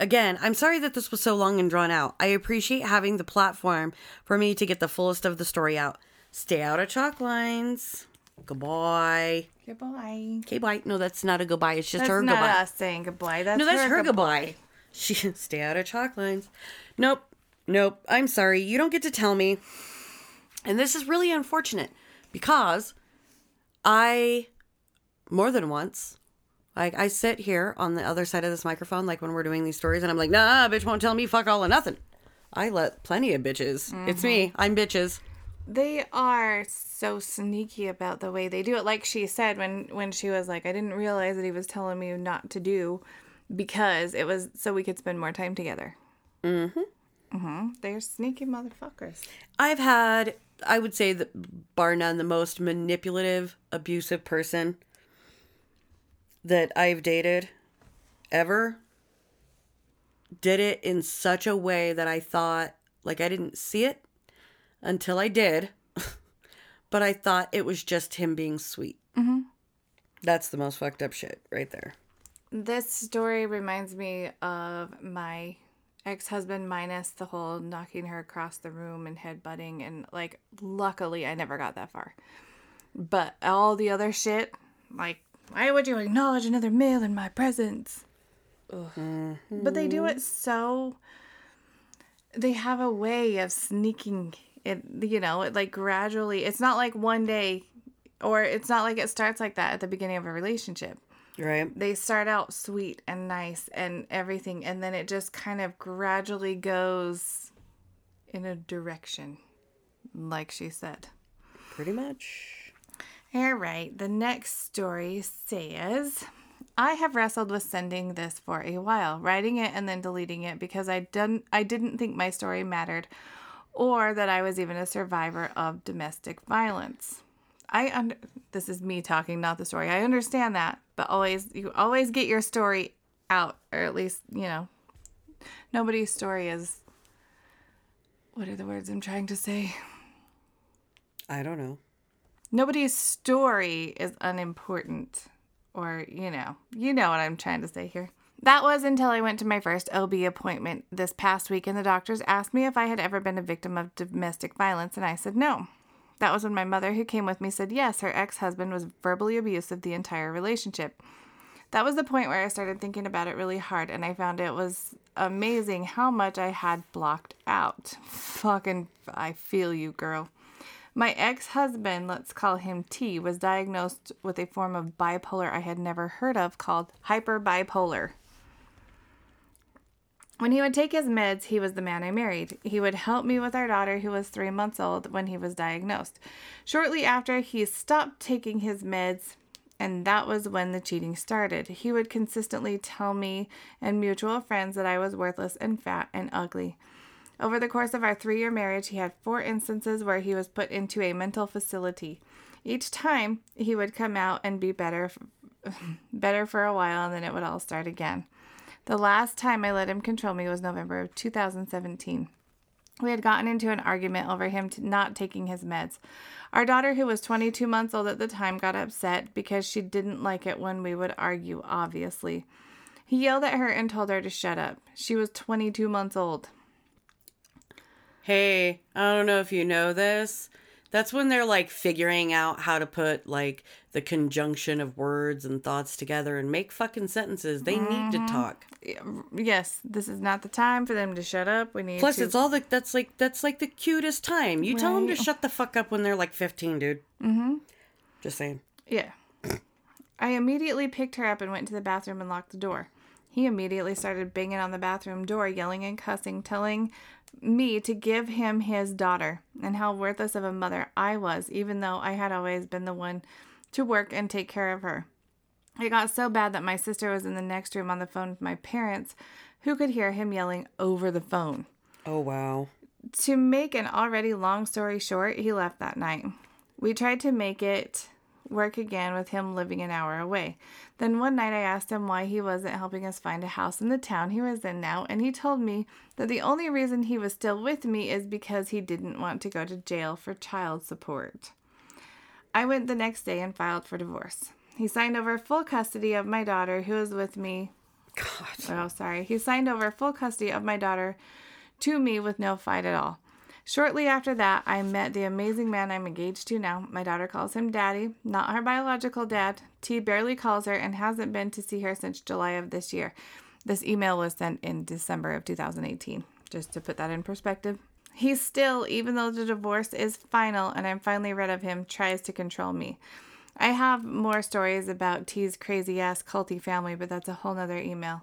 Again, I'm sorry that this was so long and drawn out. I appreciate having the platform for me to get the fullest of the story out. Stay out of chalk lines. Goodbye. Goodbye. Okay, bye. No, that's not a goodbye. It's just That's her not goodbye. us saying goodbye. That's No, that's her, goodbye. goodbye. <laughs> She stay out of chalk lines. Nope. Nope. I'm sorry. You don't get to tell me. And this is really unfortunate because I more than once like I sit here on the other side of this microphone like when we're doing these stories and I'm like, nah, bitch won't tell me fuck all or nothing. I let plenty of bitches. It's me. I'm bitches. They are so sneaky about the way they do it. Like she said when when she was like, I didn't realize that he was telling me not to do because it was so we could spend more time together. Mm-hmm. Mm-hmm. They're sneaky motherfuckers. I've had, I would say that bar none, the most manipulative, abusive person that I've dated ever did it in such a way that I thought, like, I didn't see it until I did, <laughs> but I thought it was just him being sweet. Mm-hmm. That's the most fucked up shit right there. This story reminds me of my ex husband, minus the whole knocking her across the room and headbutting. And, like, luckily, I never got that far. But all the other shit, like, why would you acknowledge another male in my presence? Ugh. But they do it so. They have a way of sneaking it, you know, it like gradually. It's not like one day, or it's not like it starts like that at the beginning of a relationship Right? they start out sweet and nice and everything and then it just kind of gradually goes in a direction like she said Pretty much. All right the next story says i have wrestled with sending this for a while writing it and then deleting it because i didn't i didn't think my story mattered or that i was even a survivor of domestic violence I under this is me talking, not the story. I understand that, but always you always get your story out, or at least you know nobody's story is. What are the words I'm trying to say? I don't know. Nobody's story is unimportant, or you know, you know what I'm trying to say here. That was until I went to my first OB appointment this past week, and the doctors asked me if I had ever been a victim of domestic violence, and I said no. That was when my mother, who came with me, said yes, her ex husband was verbally abusive the entire relationship. That was the point where I started thinking about it really hard, and I found it was amazing how much I had blocked out. Fucking, I feel you, girl. My ex husband, let's call him T, was diagnosed with a form of bipolar I had never heard of called hyperbipolar. When he would take his meds, he was the man I married. He would help me with our daughter, who was three months old when he was diagnosed. Shortly after, he stopped taking his meds, and that was when the cheating started. He would consistently tell me and mutual friends that I was worthless and fat and ugly. Over the course of our three year marriage, he had four instances where he was put into a mental facility. Each time, he would come out and be better, <laughs> better for a while, and then it would all start again. The last time I let him control me was November of 2017. We had gotten into an argument over him not taking his meds. Our daughter, who was 22 months old at the time, got upset because she didn't like it when we would argue, obviously. He yelled at her and told her to shut up. She was 22 months old. Hey, I don't know if you know this. That's when they're like figuring out how to put like the conjunction of words and thoughts together and make fucking sentences. They need to talk. Yes, this is not the time for them to shut up. We need Plus, to. it's all the that's like that's like the cutest time. You tell them to shut the fuck up when they're like fifteen, dude. Mm-hmm. Just saying. Yeah. I immediately picked her up and went to the bathroom and locked the door. He immediately started banging on the bathroom door, yelling and cussing, telling me to give him his daughter and how worthless of a mother I was, even though I had always been the one to work and take care of her. It got so bad that my sister was in the next room on the phone with my parents, who could hear him yelling over the phone. Oh wow. To make an already long story short, he left that night. We tried to make it work again with him living an hour away. Then one night I asked him why he wasn't helping us find a house in the town he was in now, and he told me that the only reason he was still with me is because he didn't want to go to jail for child support. I went the next day and filed for divorce. He signed over full custody of my daughter, who is with me God. Oh, sorry. He signed over full custody of my daughter to me with no fight at all. Shortly after that, I met the amazing man I'm engaged to now. My daughter calls him daddy, not her biological dad. T barely calls her and hasn't been to see her since July of this year. This email was sent in December of 2018, just to put that in perspective. He still, even though the divorce is final and I'm finally rid of him, tries to control me. I have more stories about T's crazy ass culty family, but that's a whole nother email.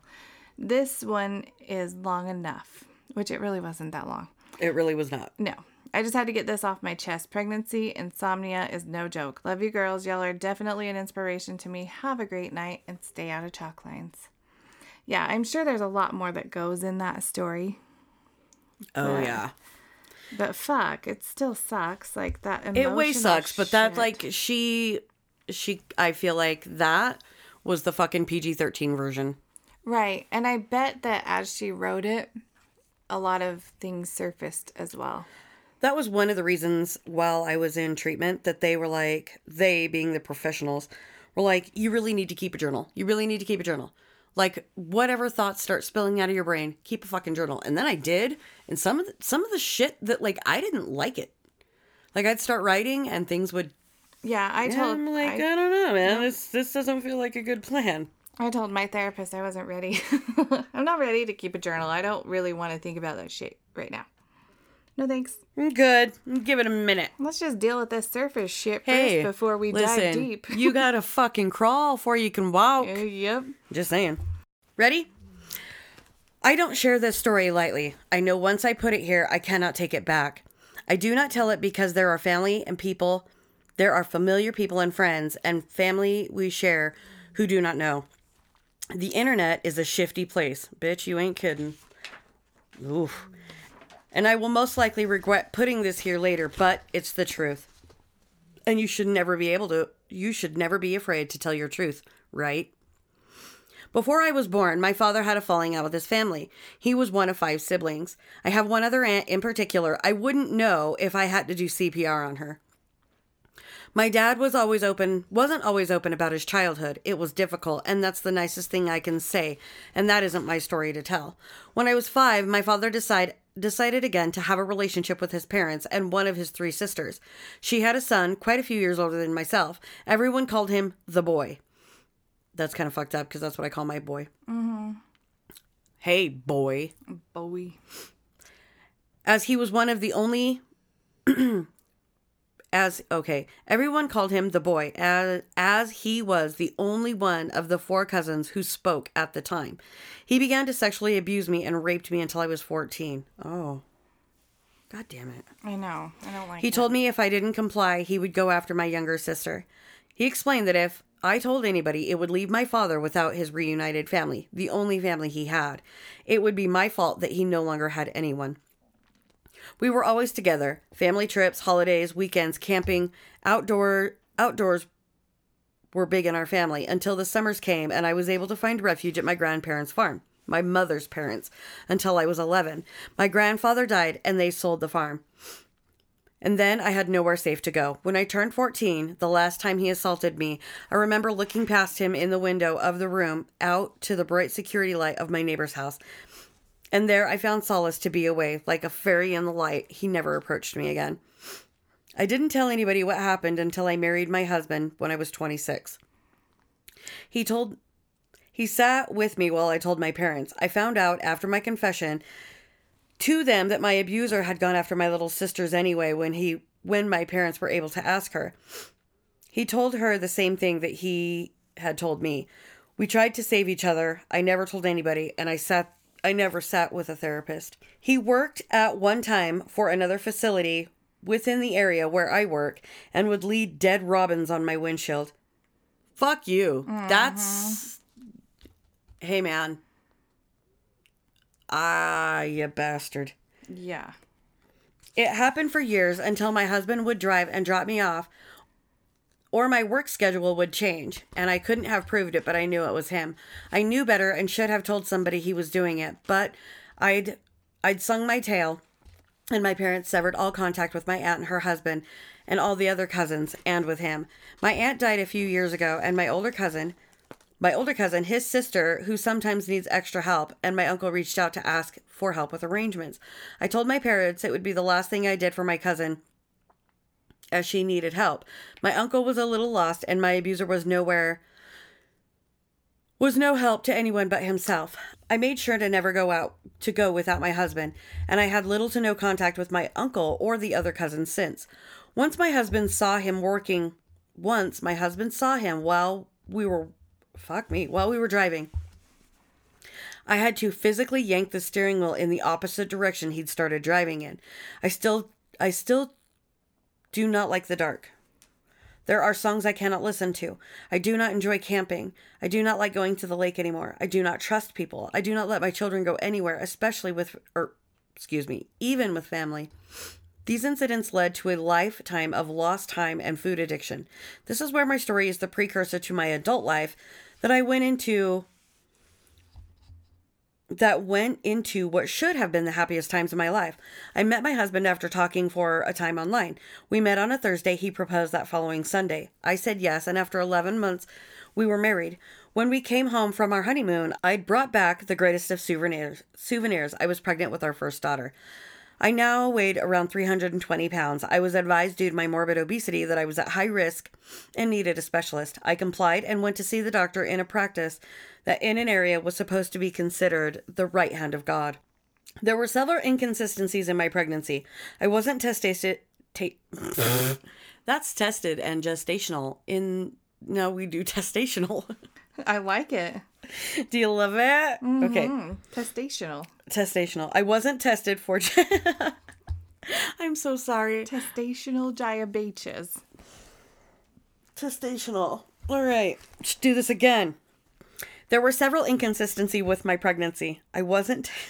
This one is long enough, which it really wasn't that long. It really was not. No, I just had to get this off my chest. Pregnancy, insomnia is no joke. Love you girls. Y'all are definitely an inspiration to me. Have a great night and stay out of chalk lines. Yeah, I'm sure there's a lot more that goes in that story. Oh Yeah. yeah. But fuck, it still sucks. Like that It way sucks, but that like she she I feel like that was the fucking PG-13 version. Right. And I bet that as she wrote it, a lot of things surfaced as well. That was one of the reasons while I was in treatment that they were like, they being the professionals, were like, you really need to keep a journal. You really need to keep a journal. Like whatever thoughts start spilling out of your brain, keep a fucking journal. And then I did, and some of the, some of the shit that like I didn't like it. Like I'd start writing and things would. Yeah, I told I'm like, I, I, don't know, man. This this doesn't feel like a good plan. I told my therapist I wasn't ready. <laughs> I'm not ready to keep a journal. I don't really want to think about that shit right now. No thanks. I'm good. Give it a minute. Let's just deal with this surface shit Hey, first before we listen, dive deep. you <laughs> gotta fucking crawl before you can walk. Uh, yep. Just saying. Ready? I don't share this story lightly. I know once I put it here, I cannot take it back. I do not tell it because there are family and people, there are familiar people and friends and family we share who do not know. The internet is a shifty place. Bitch, you ain't kidding. Oof. And I will most likely regret putting this here later, but it's the truth. And you should never be able to, you should never be afraid to tell your truth, right? Before I was born, my father had a falling out with his family. He was one of five siblings. I have one other aunt in particular. I wouldn't know if I had to do CPR on her. My dad was always open, wasn't always open about his childhood. It was difficult, and that's the nicest thing I can say, and that isn't my story to tell. When I was 5, my father decided decided again to have a relationship with his parents and one of his three sisters. She had a son, quite a few years older than myself. Everyone called him the boy. That's kind of fucked up because that's what I call my boy. Mm-hmm. Hey, boy. Bowie. As he was one of the only. <clears throat> as okay, everyone called him the boy, as as he was the only one of the four cousins who spoke at the time. He began to sexually abuse me and raped me until I was fourteen. Oh, god damn it! I know. I don't like He it. told me if I didn't comply, he would go after my younger sister. He explained that if I told anybody, it would leave my father without his reunited family, the only family he had. It would be my fault that he no longer had anyone. We were always together. Family trips, holidays, weekends, camping, outdoor outdoors were big in our family until the summers came and I was able to find refuge at my grandparents' farm. my mother's parents, until I was 11. My grandfather died and they sold the farm. And then I had nowhere safe to go. When I turned 14, the last time he assaulted me, I remember looking past him in the window of the room out to the bright security light of my neighbor's house. And there I found solace to be away, like a fairy in the light. He never approached me again. I didn't tell anybody what happened until I married my husband when I was 26. He told he sat with me while I told my parents. I found out after my confession to them that my abuser had gone after my little sisters anyway when he when my parents were able to ask her. He told her the same thing that he had told me. We tried to save each other. I never told anybody and I sat I never sat with a therapist. He worked at one time for another facility within the area where I work and would lead dead robins on my windshield. Fuck you. That's. Hey, man. Ah, you bastard. Yeah. It happened for years until my husband would drive and drop me off, or my work schedule would change, and I couldn't have proved it, but I knew it was him. I knew better and should have told somebody he was doing it, but I'd I'd sung my tale, and my parents severed all contact with my aunt and her husband and all the other cousins and with him. My aunt died a few years ago, and my older cousin, my older cousin, his sister, who sometimes needs extra help, and my uncle reached out to ask for help with arrangements. I told my parents it would be the last thing I did for my cousin as she needed help. My uncle was a little lost and my abuser was nowhere was no help to anyone but himself. I made sure to never go out to go without my husband, and I had little to no contact with my uncle or the other cousins since. Once my husband saw him working once my husband saw him while we were fuck me, while we were driving. I had to physically yank the steering wheel in the opposite direction he'd started driving in. I still I still do not like the dark. There are songs I cannot listen to. I do not enjoy camping. I do not like going to the lake anymore. I do not trust people. I do not let my children go anywhere, especially with or excuse me, even with family. These incidents led to a lifetime of lost time and food addiction. This is where my story is the precursor to my adult life that I went into that went into what should have been the happiest times of my life. I met my husband after talking for a time online. We met on a Thursday. He proposed that following Sunday. I said yes, and after 11 months, we were married. When we came home from our honeymoon, I'd brought back the greatest of souvenirs. Souvenirs. I was pregnant with our first daughter. I now weighed around 320 pounds. I was advised due to my morbid obesity that I was at high risk and needed a specialist. I complied and went to see the doctor in a practice that in an area was supposed to be considered the right hand of God. There were several inconsistencies in my pregnancy. I wasn't testated. Ta- <laughs> That's tested and gestational. In no, we do testational. <laughs> I like it. Do you love it? Okay, Mm, testational. testational. I wasn't tested for. <laughs> I'm so sorry. Testational diabetes. Testational. All right, let's do this again. There were several inconsistency with my pregnancy. I wasn't. <laughs>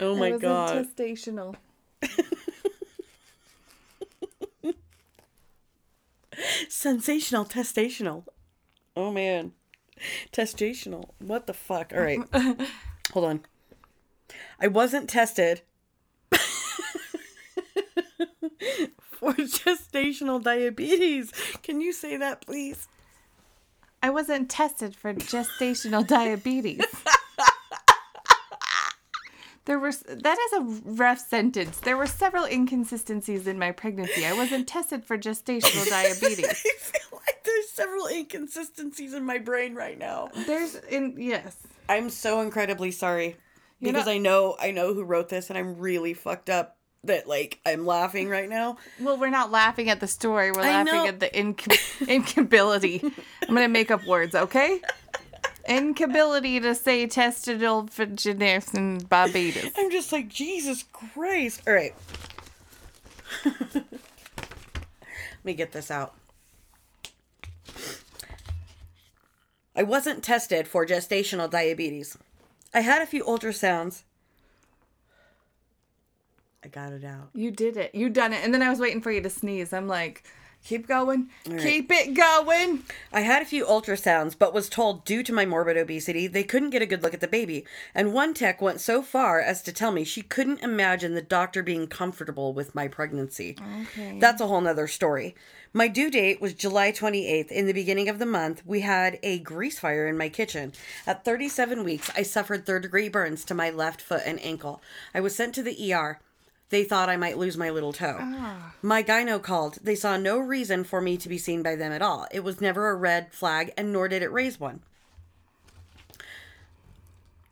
oh my I wasn't god. Testational. Sensational testational. Oh man. Testational. What the fuck? All right. <laughs> Hold on. I wasn't tested <laughs> for gestational diabetes. Can you say that, please? I wasn't tested for gestational diabetes. <laughs> There were that is a rough sentence. There were several inconsistencies in my pregnancy. I wasn't tested for gestational <laughs> diabetes. I feel like there's several inconsistencies in my brain right now. There's in yes. I'm so incredibly sorry You because know- I know I know who wrote this and I'm really fucked up that like I'm laughing right now. Well, we're not laughing at the story. We're I laughing know. at the inc- <laughs> incability. I'm gonna make up words, okay? <laughs> Incability to say testicle for and diabetes. I'm just like Jesus Christ. All right. <laughs> Let me get this out. I wasn't tested for gestational diabetes. I had a few ultrasounds. I got it out. You did it. You done it. And then I was waiting for you to sneeze. I'm like, Keep going. Keep it going. I had a few ultrasounds, but was told due to my morbid obesity, they couldn't get a good look at the baby. And one tech went so far as to tell me she couldn't imagine the doctor being comfortable with my pregnancy. Okay. That's a whole nother story. My due date was July 28th. In the beginning of the month, we had a grease fire in my kitchen. At 37 weeks, I suffered third degree burns to my left foot and ankle. I was sent to the ER. They thought I might lose my little toe. Ah. My gyno called. They saw no reason for me to be seen by them at all. It was never a red flag, and nor did it raise one.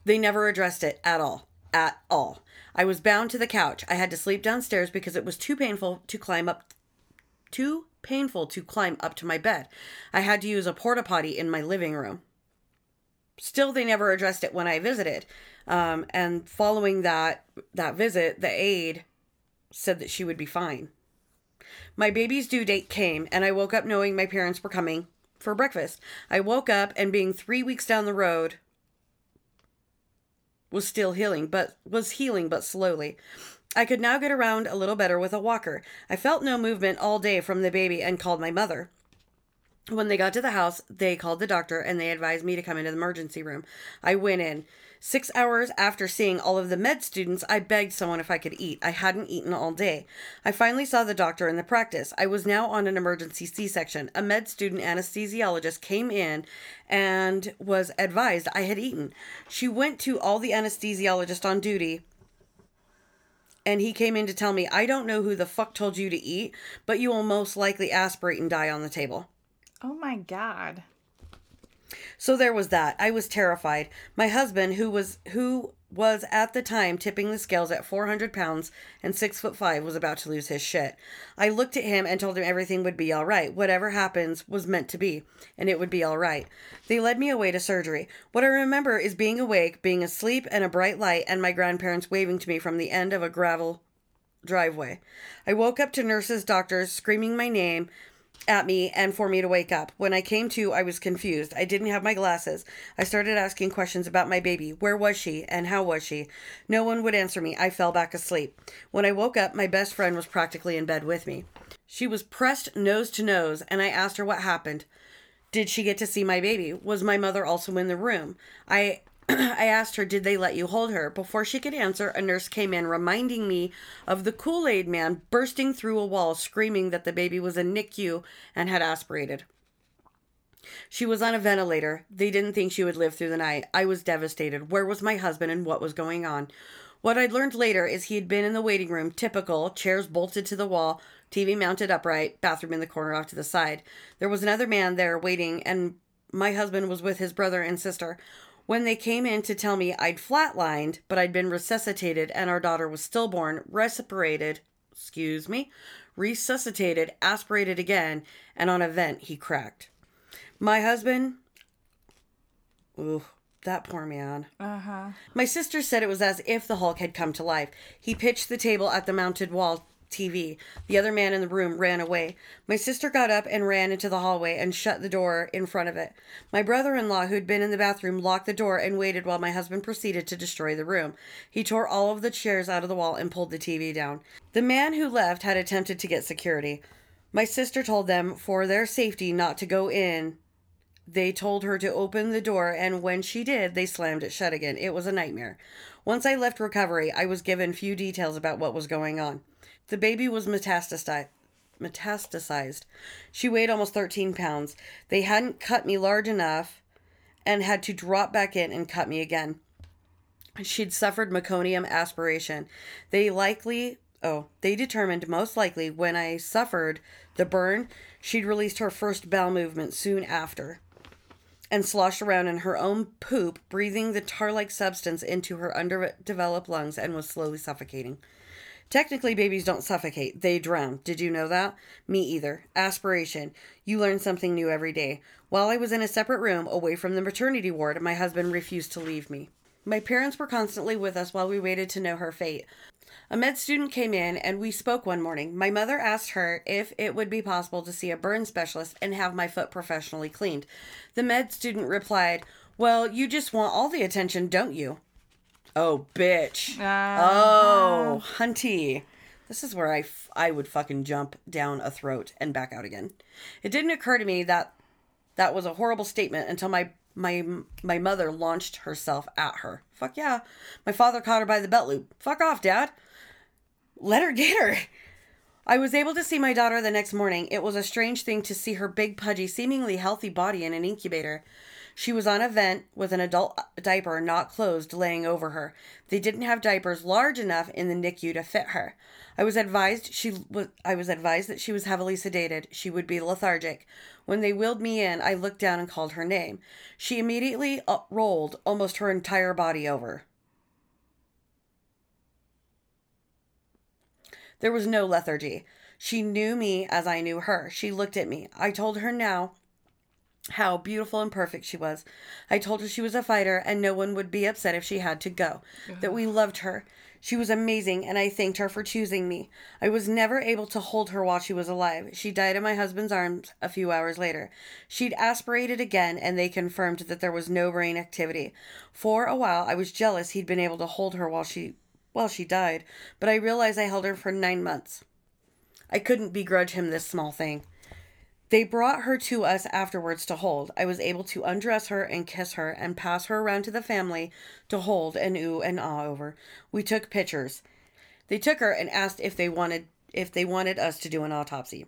They never addressed it at all. At all. I was bound to the couch. I had to sleep downstairs because it was too painful to climb up too painful to climb up to my bed. I had to use a porta potty in my living room. Still, they never addressed it when I visited. Um, and following that that visit, the aide said that she would be fine. My baby's due date came, and I woke up knowing my parents were coming for breakfast. I woke up and being three weeks down the road was still healing, but was healing but slowly. I could now get around a little better with a walker. I felt no movement all day from the baby and called my mother. When they got to the house, they called the doctor and they advised me to come into the emergency room. I went in. Six hours after seeing all of the med students, I begged someone if I could eat. I hadn't eaten all day. I finally saw the doctor in the practice. I was now on an emergency C section. A med student anesthesiologist came in and was advised I had eaten. She went to all the anesthesiologists on duty and he came in to tell me, I don't know who the fuck told you to eat, but you will most likely aspirate and die on the table. Oh my god. So there was that. I was terrified. My husband, who was who was at the time tipping the scales at 400 pounds and six foot five, was about to lose his shit. I looked at him and told him everything would be all right. Whatever happens was meant to be, and it would be all right. They led me away to surgery. What I remember is being awake, being asleep, and a bright light, and my grandparents waving to me from the end of a gravel driveway. I woke up to nurses, doctors screaming my name at me and for me to wake up. When I came to, I was confused. I didn't have my glasses. I started asking questions about my baby. Where was she and how was she? No one would answer me. I fell back asleep. When I woke up, my best friend was practically in bed with me. She was pressed nose to nose, and I asked her what happened. Did she get to see my baby? Was my mother also in the room? I <clears throat> I asked her, Did they let you hold her? Before she could answer, a nurse came in, reminding me of the Kool Aid man bursting through a wall, screaming that the baby was in NICU and had aspirated. She was on a ventilator. They didn't think she would live through the night. I was devastated. Where was my husband and what was going on? What I'd learned later is he had been in the waiting room, typical, chairs bolted to the wall, TV mounted upright, bathroom in the corner off to the side. There was another man there waiting, and my husband was with his brother and sister. When they came in to tell me I'd flatlined, but I'd been resuscitated and our daughter was stillborn, respirated, excuse me, resuscitated, aspirated again, and on a vent he cracked. My husband, ooh, that poor man. Uh huh. My sister said it was as if the Hulk had come to life. He pitched the table at the mounted wall TV. The other man in the room ran away. My sister got up and ran into the hallway and shut the door in front of it. My brother in law, who'd been in the bathroom, locked the door and waited while my husband proceeded to destroy the room. He tore all of the chairs out of the wall and pulled the TV down. The man who left had attempted to get security. My sister told them, for their safety, not to go in. They told her to open the door, and when she did, they slammed it shut again. It was a nightmare. Once I left recovery, I was given few details about what was going on. The baby was metastasized. Metastasized. She weighed almost 13 pounds. They hadn't cut me large enough and had to drop back in and cut me again. She'd suffered meconium aspiration. They likely, oh, they determined most likely when I suffered the burn, she'd released her first bowel movement soon after and sloshed around in her own poop, breathing the tar like substance into her underdeveloped lungs and was slowly suffocating. Technically, babies don't suffocate, they drown. Did you know that? Me either. Aspiration. You learn something new every day. While I was in a separate room away from the maternity ward, my husband refused to leave me. My parents were constantly with us while we waited to know her fate. A med student came in and we spoke one morning. My mother asked her if it would be possible to see a burn specialist and have my foot professionally cleaned. The med student replied, Well, you just want all the attention, don't you? Oh, bitch. Uh, Oh, hunty. This is where I, f- I would fucking jump down a throat and back out again. It didn't occur to me that that was a horrible statement until my my my mother launched herself at her. Fuck yeah. My father caught her by the belt loop. Fuck off, dad. Let her get her. I was able to see my daughter the next morning. It was a strange thing to see her big, pudgy, seemingly healthy body in an incubator. She was on a vent with an adult uh, diaper not closed laying over her. They didn't have diapers large enough in the NICU to fit her. I was advised she was I was advised that she was heavily sedated. She would be lethargic. When they wheeled me in, I looked down and called her name. She immediately uh, rolled almost her entire body over. There was no lethargy. She knew me as I knew her. She looked at me. I told her now how beautiful and perfect she was. I told her she was a fighter and no one would be upset if she had to go, that we mm-hmm. loved her. She was amazing, and I thanked her for choosing me. I was never able to hold her while she was alive. She died in my husband's arms a few hours later. She'd aspirated again, and they confirmed that there was no brain activity. For a while, I was jealous he'd been able to hold her while she while she died, but I realized I held her for nine months. I couldn't begrudge him this small thing. They brought her to us afterwards to hold. I was able to undress her and kiss her and pass her around to the family to hold and ooh and ah over. We took pictures. They took her and asked if they wanted if they wanted us to do an autopsy.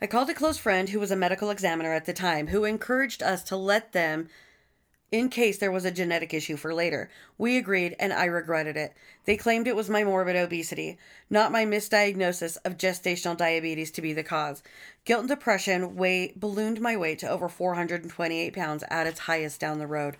I called a close friend who was a medical examiner at the time who encouraged us to let them in case there was a genetic issue for later. We agreed, and I regretted it. They claimed it was my morbid obesity, not my misdiagnosis of gestational diabetes, to be the cause. Guilt and depression weight ballooned my weight to over 428 pounds at its highest down the road.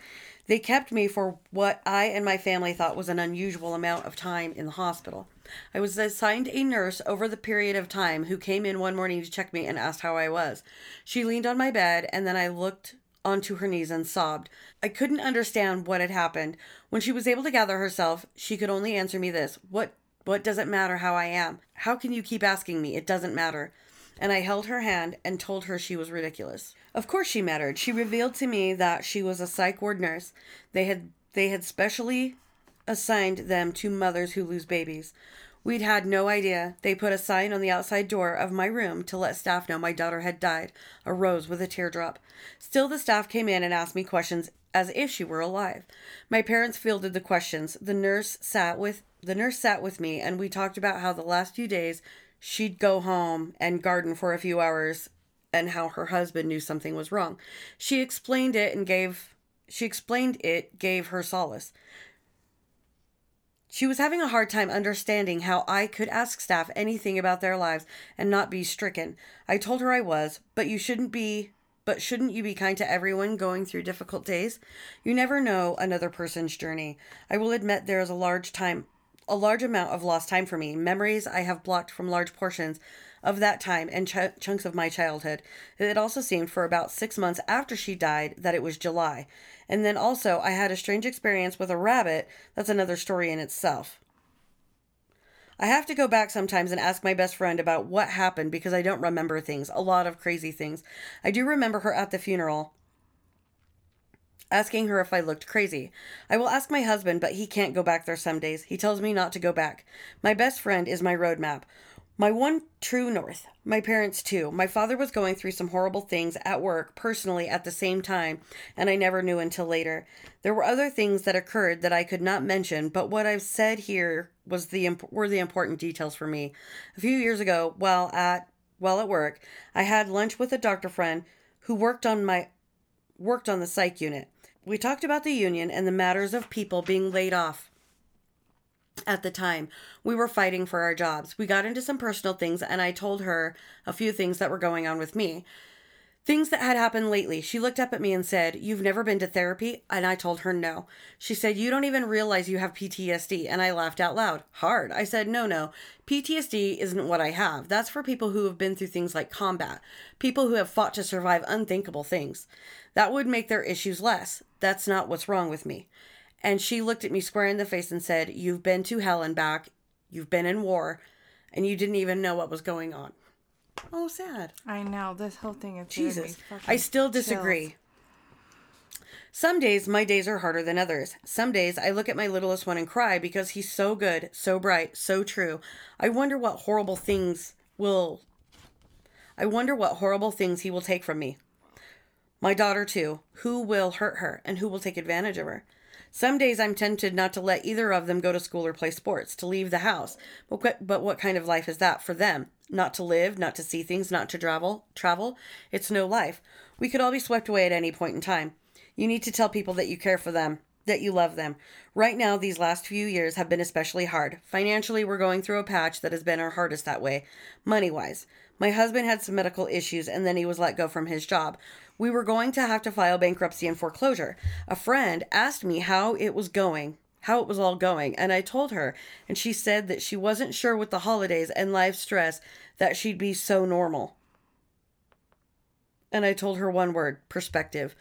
They kept me for what I and my family thought was an unusual amount of time in the hospital. I was assigned a nurse over the period of time who came in one morning to check me and asked how I was. She leaned on my bed, and then I looked onto her knees and sobbed. I couldn't understand what had happened. When she was able to gather herself, she could only answer me this What what does it matter how I am? How can you keep asking me? It doesn't matter. And I held her hand and told her she was ridiculous. Of course she mattered. She revealed to me that she was a psych ward nurse. They had they had specially assigned them to mothers who lose babies. We'd had no idea. They put a sign on the outside door of my room to let staff know my daughter had died, a rose with a teardrop. Still, the staff came in and asked me questions as if she were alive. My parents fielded the questions. The nurse sat with the nurse sat with me and we talked about how the last few days she'd go home and garden for a few hours and how her husband knew something was wrong. She explained it and gave she explained it gave her solace. She was having a hard time understanding how I could ask staff anything about their lives and not be stricken. I told her I was, but you shouldn't be but shouldn't you be kind to everyone going through difficult days? You never know another person's journey. I will admit there is a large time a large amount of lost time for me, memories I have blocked from large portions of that time and ch- chunks of my childhood. It also seemed for about six months after she died that it was July. And then also, I had a strange experience with a rabbit. That's another story in itself. I have to go back sometimes and ask my best friend about what happened because I don't remember things, a lot of crazy things. I do remember her at the funeral asking her if I looked crazy. I will ask my husband, but he can't go back there some days. He tells me not to go back. My best friend is my roadmap. My one true north. My parents, too. My father was going through some horrible things at work, personally, at the same time, and I never knew until later. There were other things that occurred that I could not mention, but what I've said here was the were the important details for me. A few years ago, while at while at work, I had lunch with a doctor friend who worked on my worked on the psych unit. We talked about the union and the matters of people being laid off at the time we were fighting for our jobs. We got into some personal things, and I told her a few things that were going on with me. Things that had happened lately. She looked up at me and said, You've never been to therapy? And I told her no. She said, You don't even realize you have PTSD. And I laughed out loud. Hard. I said, No, no. PTSD isn't what I have. That's for people who have been through things like combat, people who have fought to survive unthinkable things. That would make their issues less. That's not what's wrong with me. And she looked at me square in the face and said, You've been to hell and back. You've been in war. And you didn't even know what was going on. Oh, sad. I know. This whole thing is Jesus. I still disagree. Chills. Some days my days are harder than others. Some days I look at my littlest one and cry because he's so good, so bright, so true. I wonder what horrible things will I wonder what horrible things he will take from me. My daughter too. Who will hurt her and who will take advantage of her? Some days I'm tempted not to let either of them go to school or play sports, to leave the house. But what, but what kind of life is that for them? Not to live, not to see things, not to travel, travel. It's no life. We could all be swept away at any point in time. You need to tell people that you care for them, that you love them. Right now, these last few years have been especially hard. Financially, we're going through a patch that has been our hardest that way, money wise. My husband had some medical issues and then he was let go from his job. We were going to have to file bankruptcy and foreclosure. A friend asked me how it was going, how it was all going, and I told her, and she said that she wasn't sure with the holidays and life stress that she'd be so normal. And I told her one word perspective.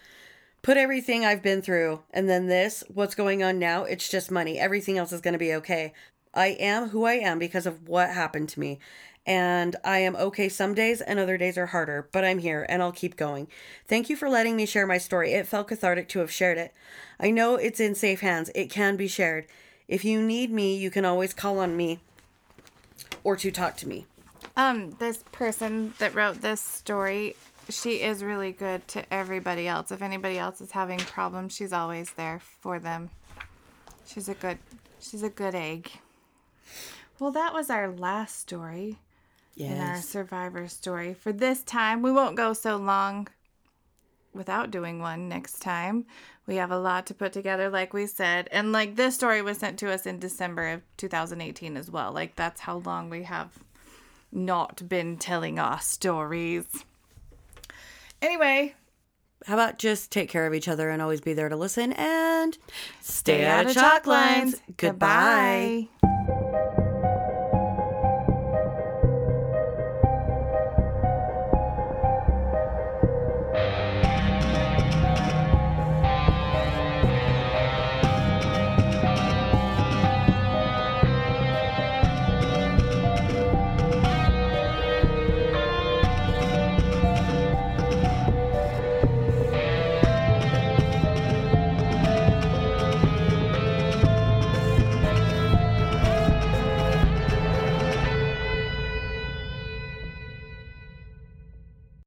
Put everything I've been through, and then this, what's going on now, it's just money. Everything else is going to be okay. I am who I am because of what happened to me and I am okay some days and other days are harder, but I'm here and I'll keep going. Thank you for letting me share my story. It felt cathartic to have shared it. I know it's in safe hands, it can be shared. If you need me, you can always call on me or to talk to me. Um, this person that wrote this story, she is really good to everybody else. If anybody else is having problems, she's always there for them. She's a good she's a good egg. Well, that was our last story yes. in our survivor story. For this time, we won't go so long without doing one next time. We have a lot to put together, like we said. And like this story was sent to us in December of 2018 as well. Like that's how long we have not been telling our stories. Anyway, how about just take care of each other and always be there to listen and stay, stay out, out, of chalk lines. lines. Goodbye. Goodbye.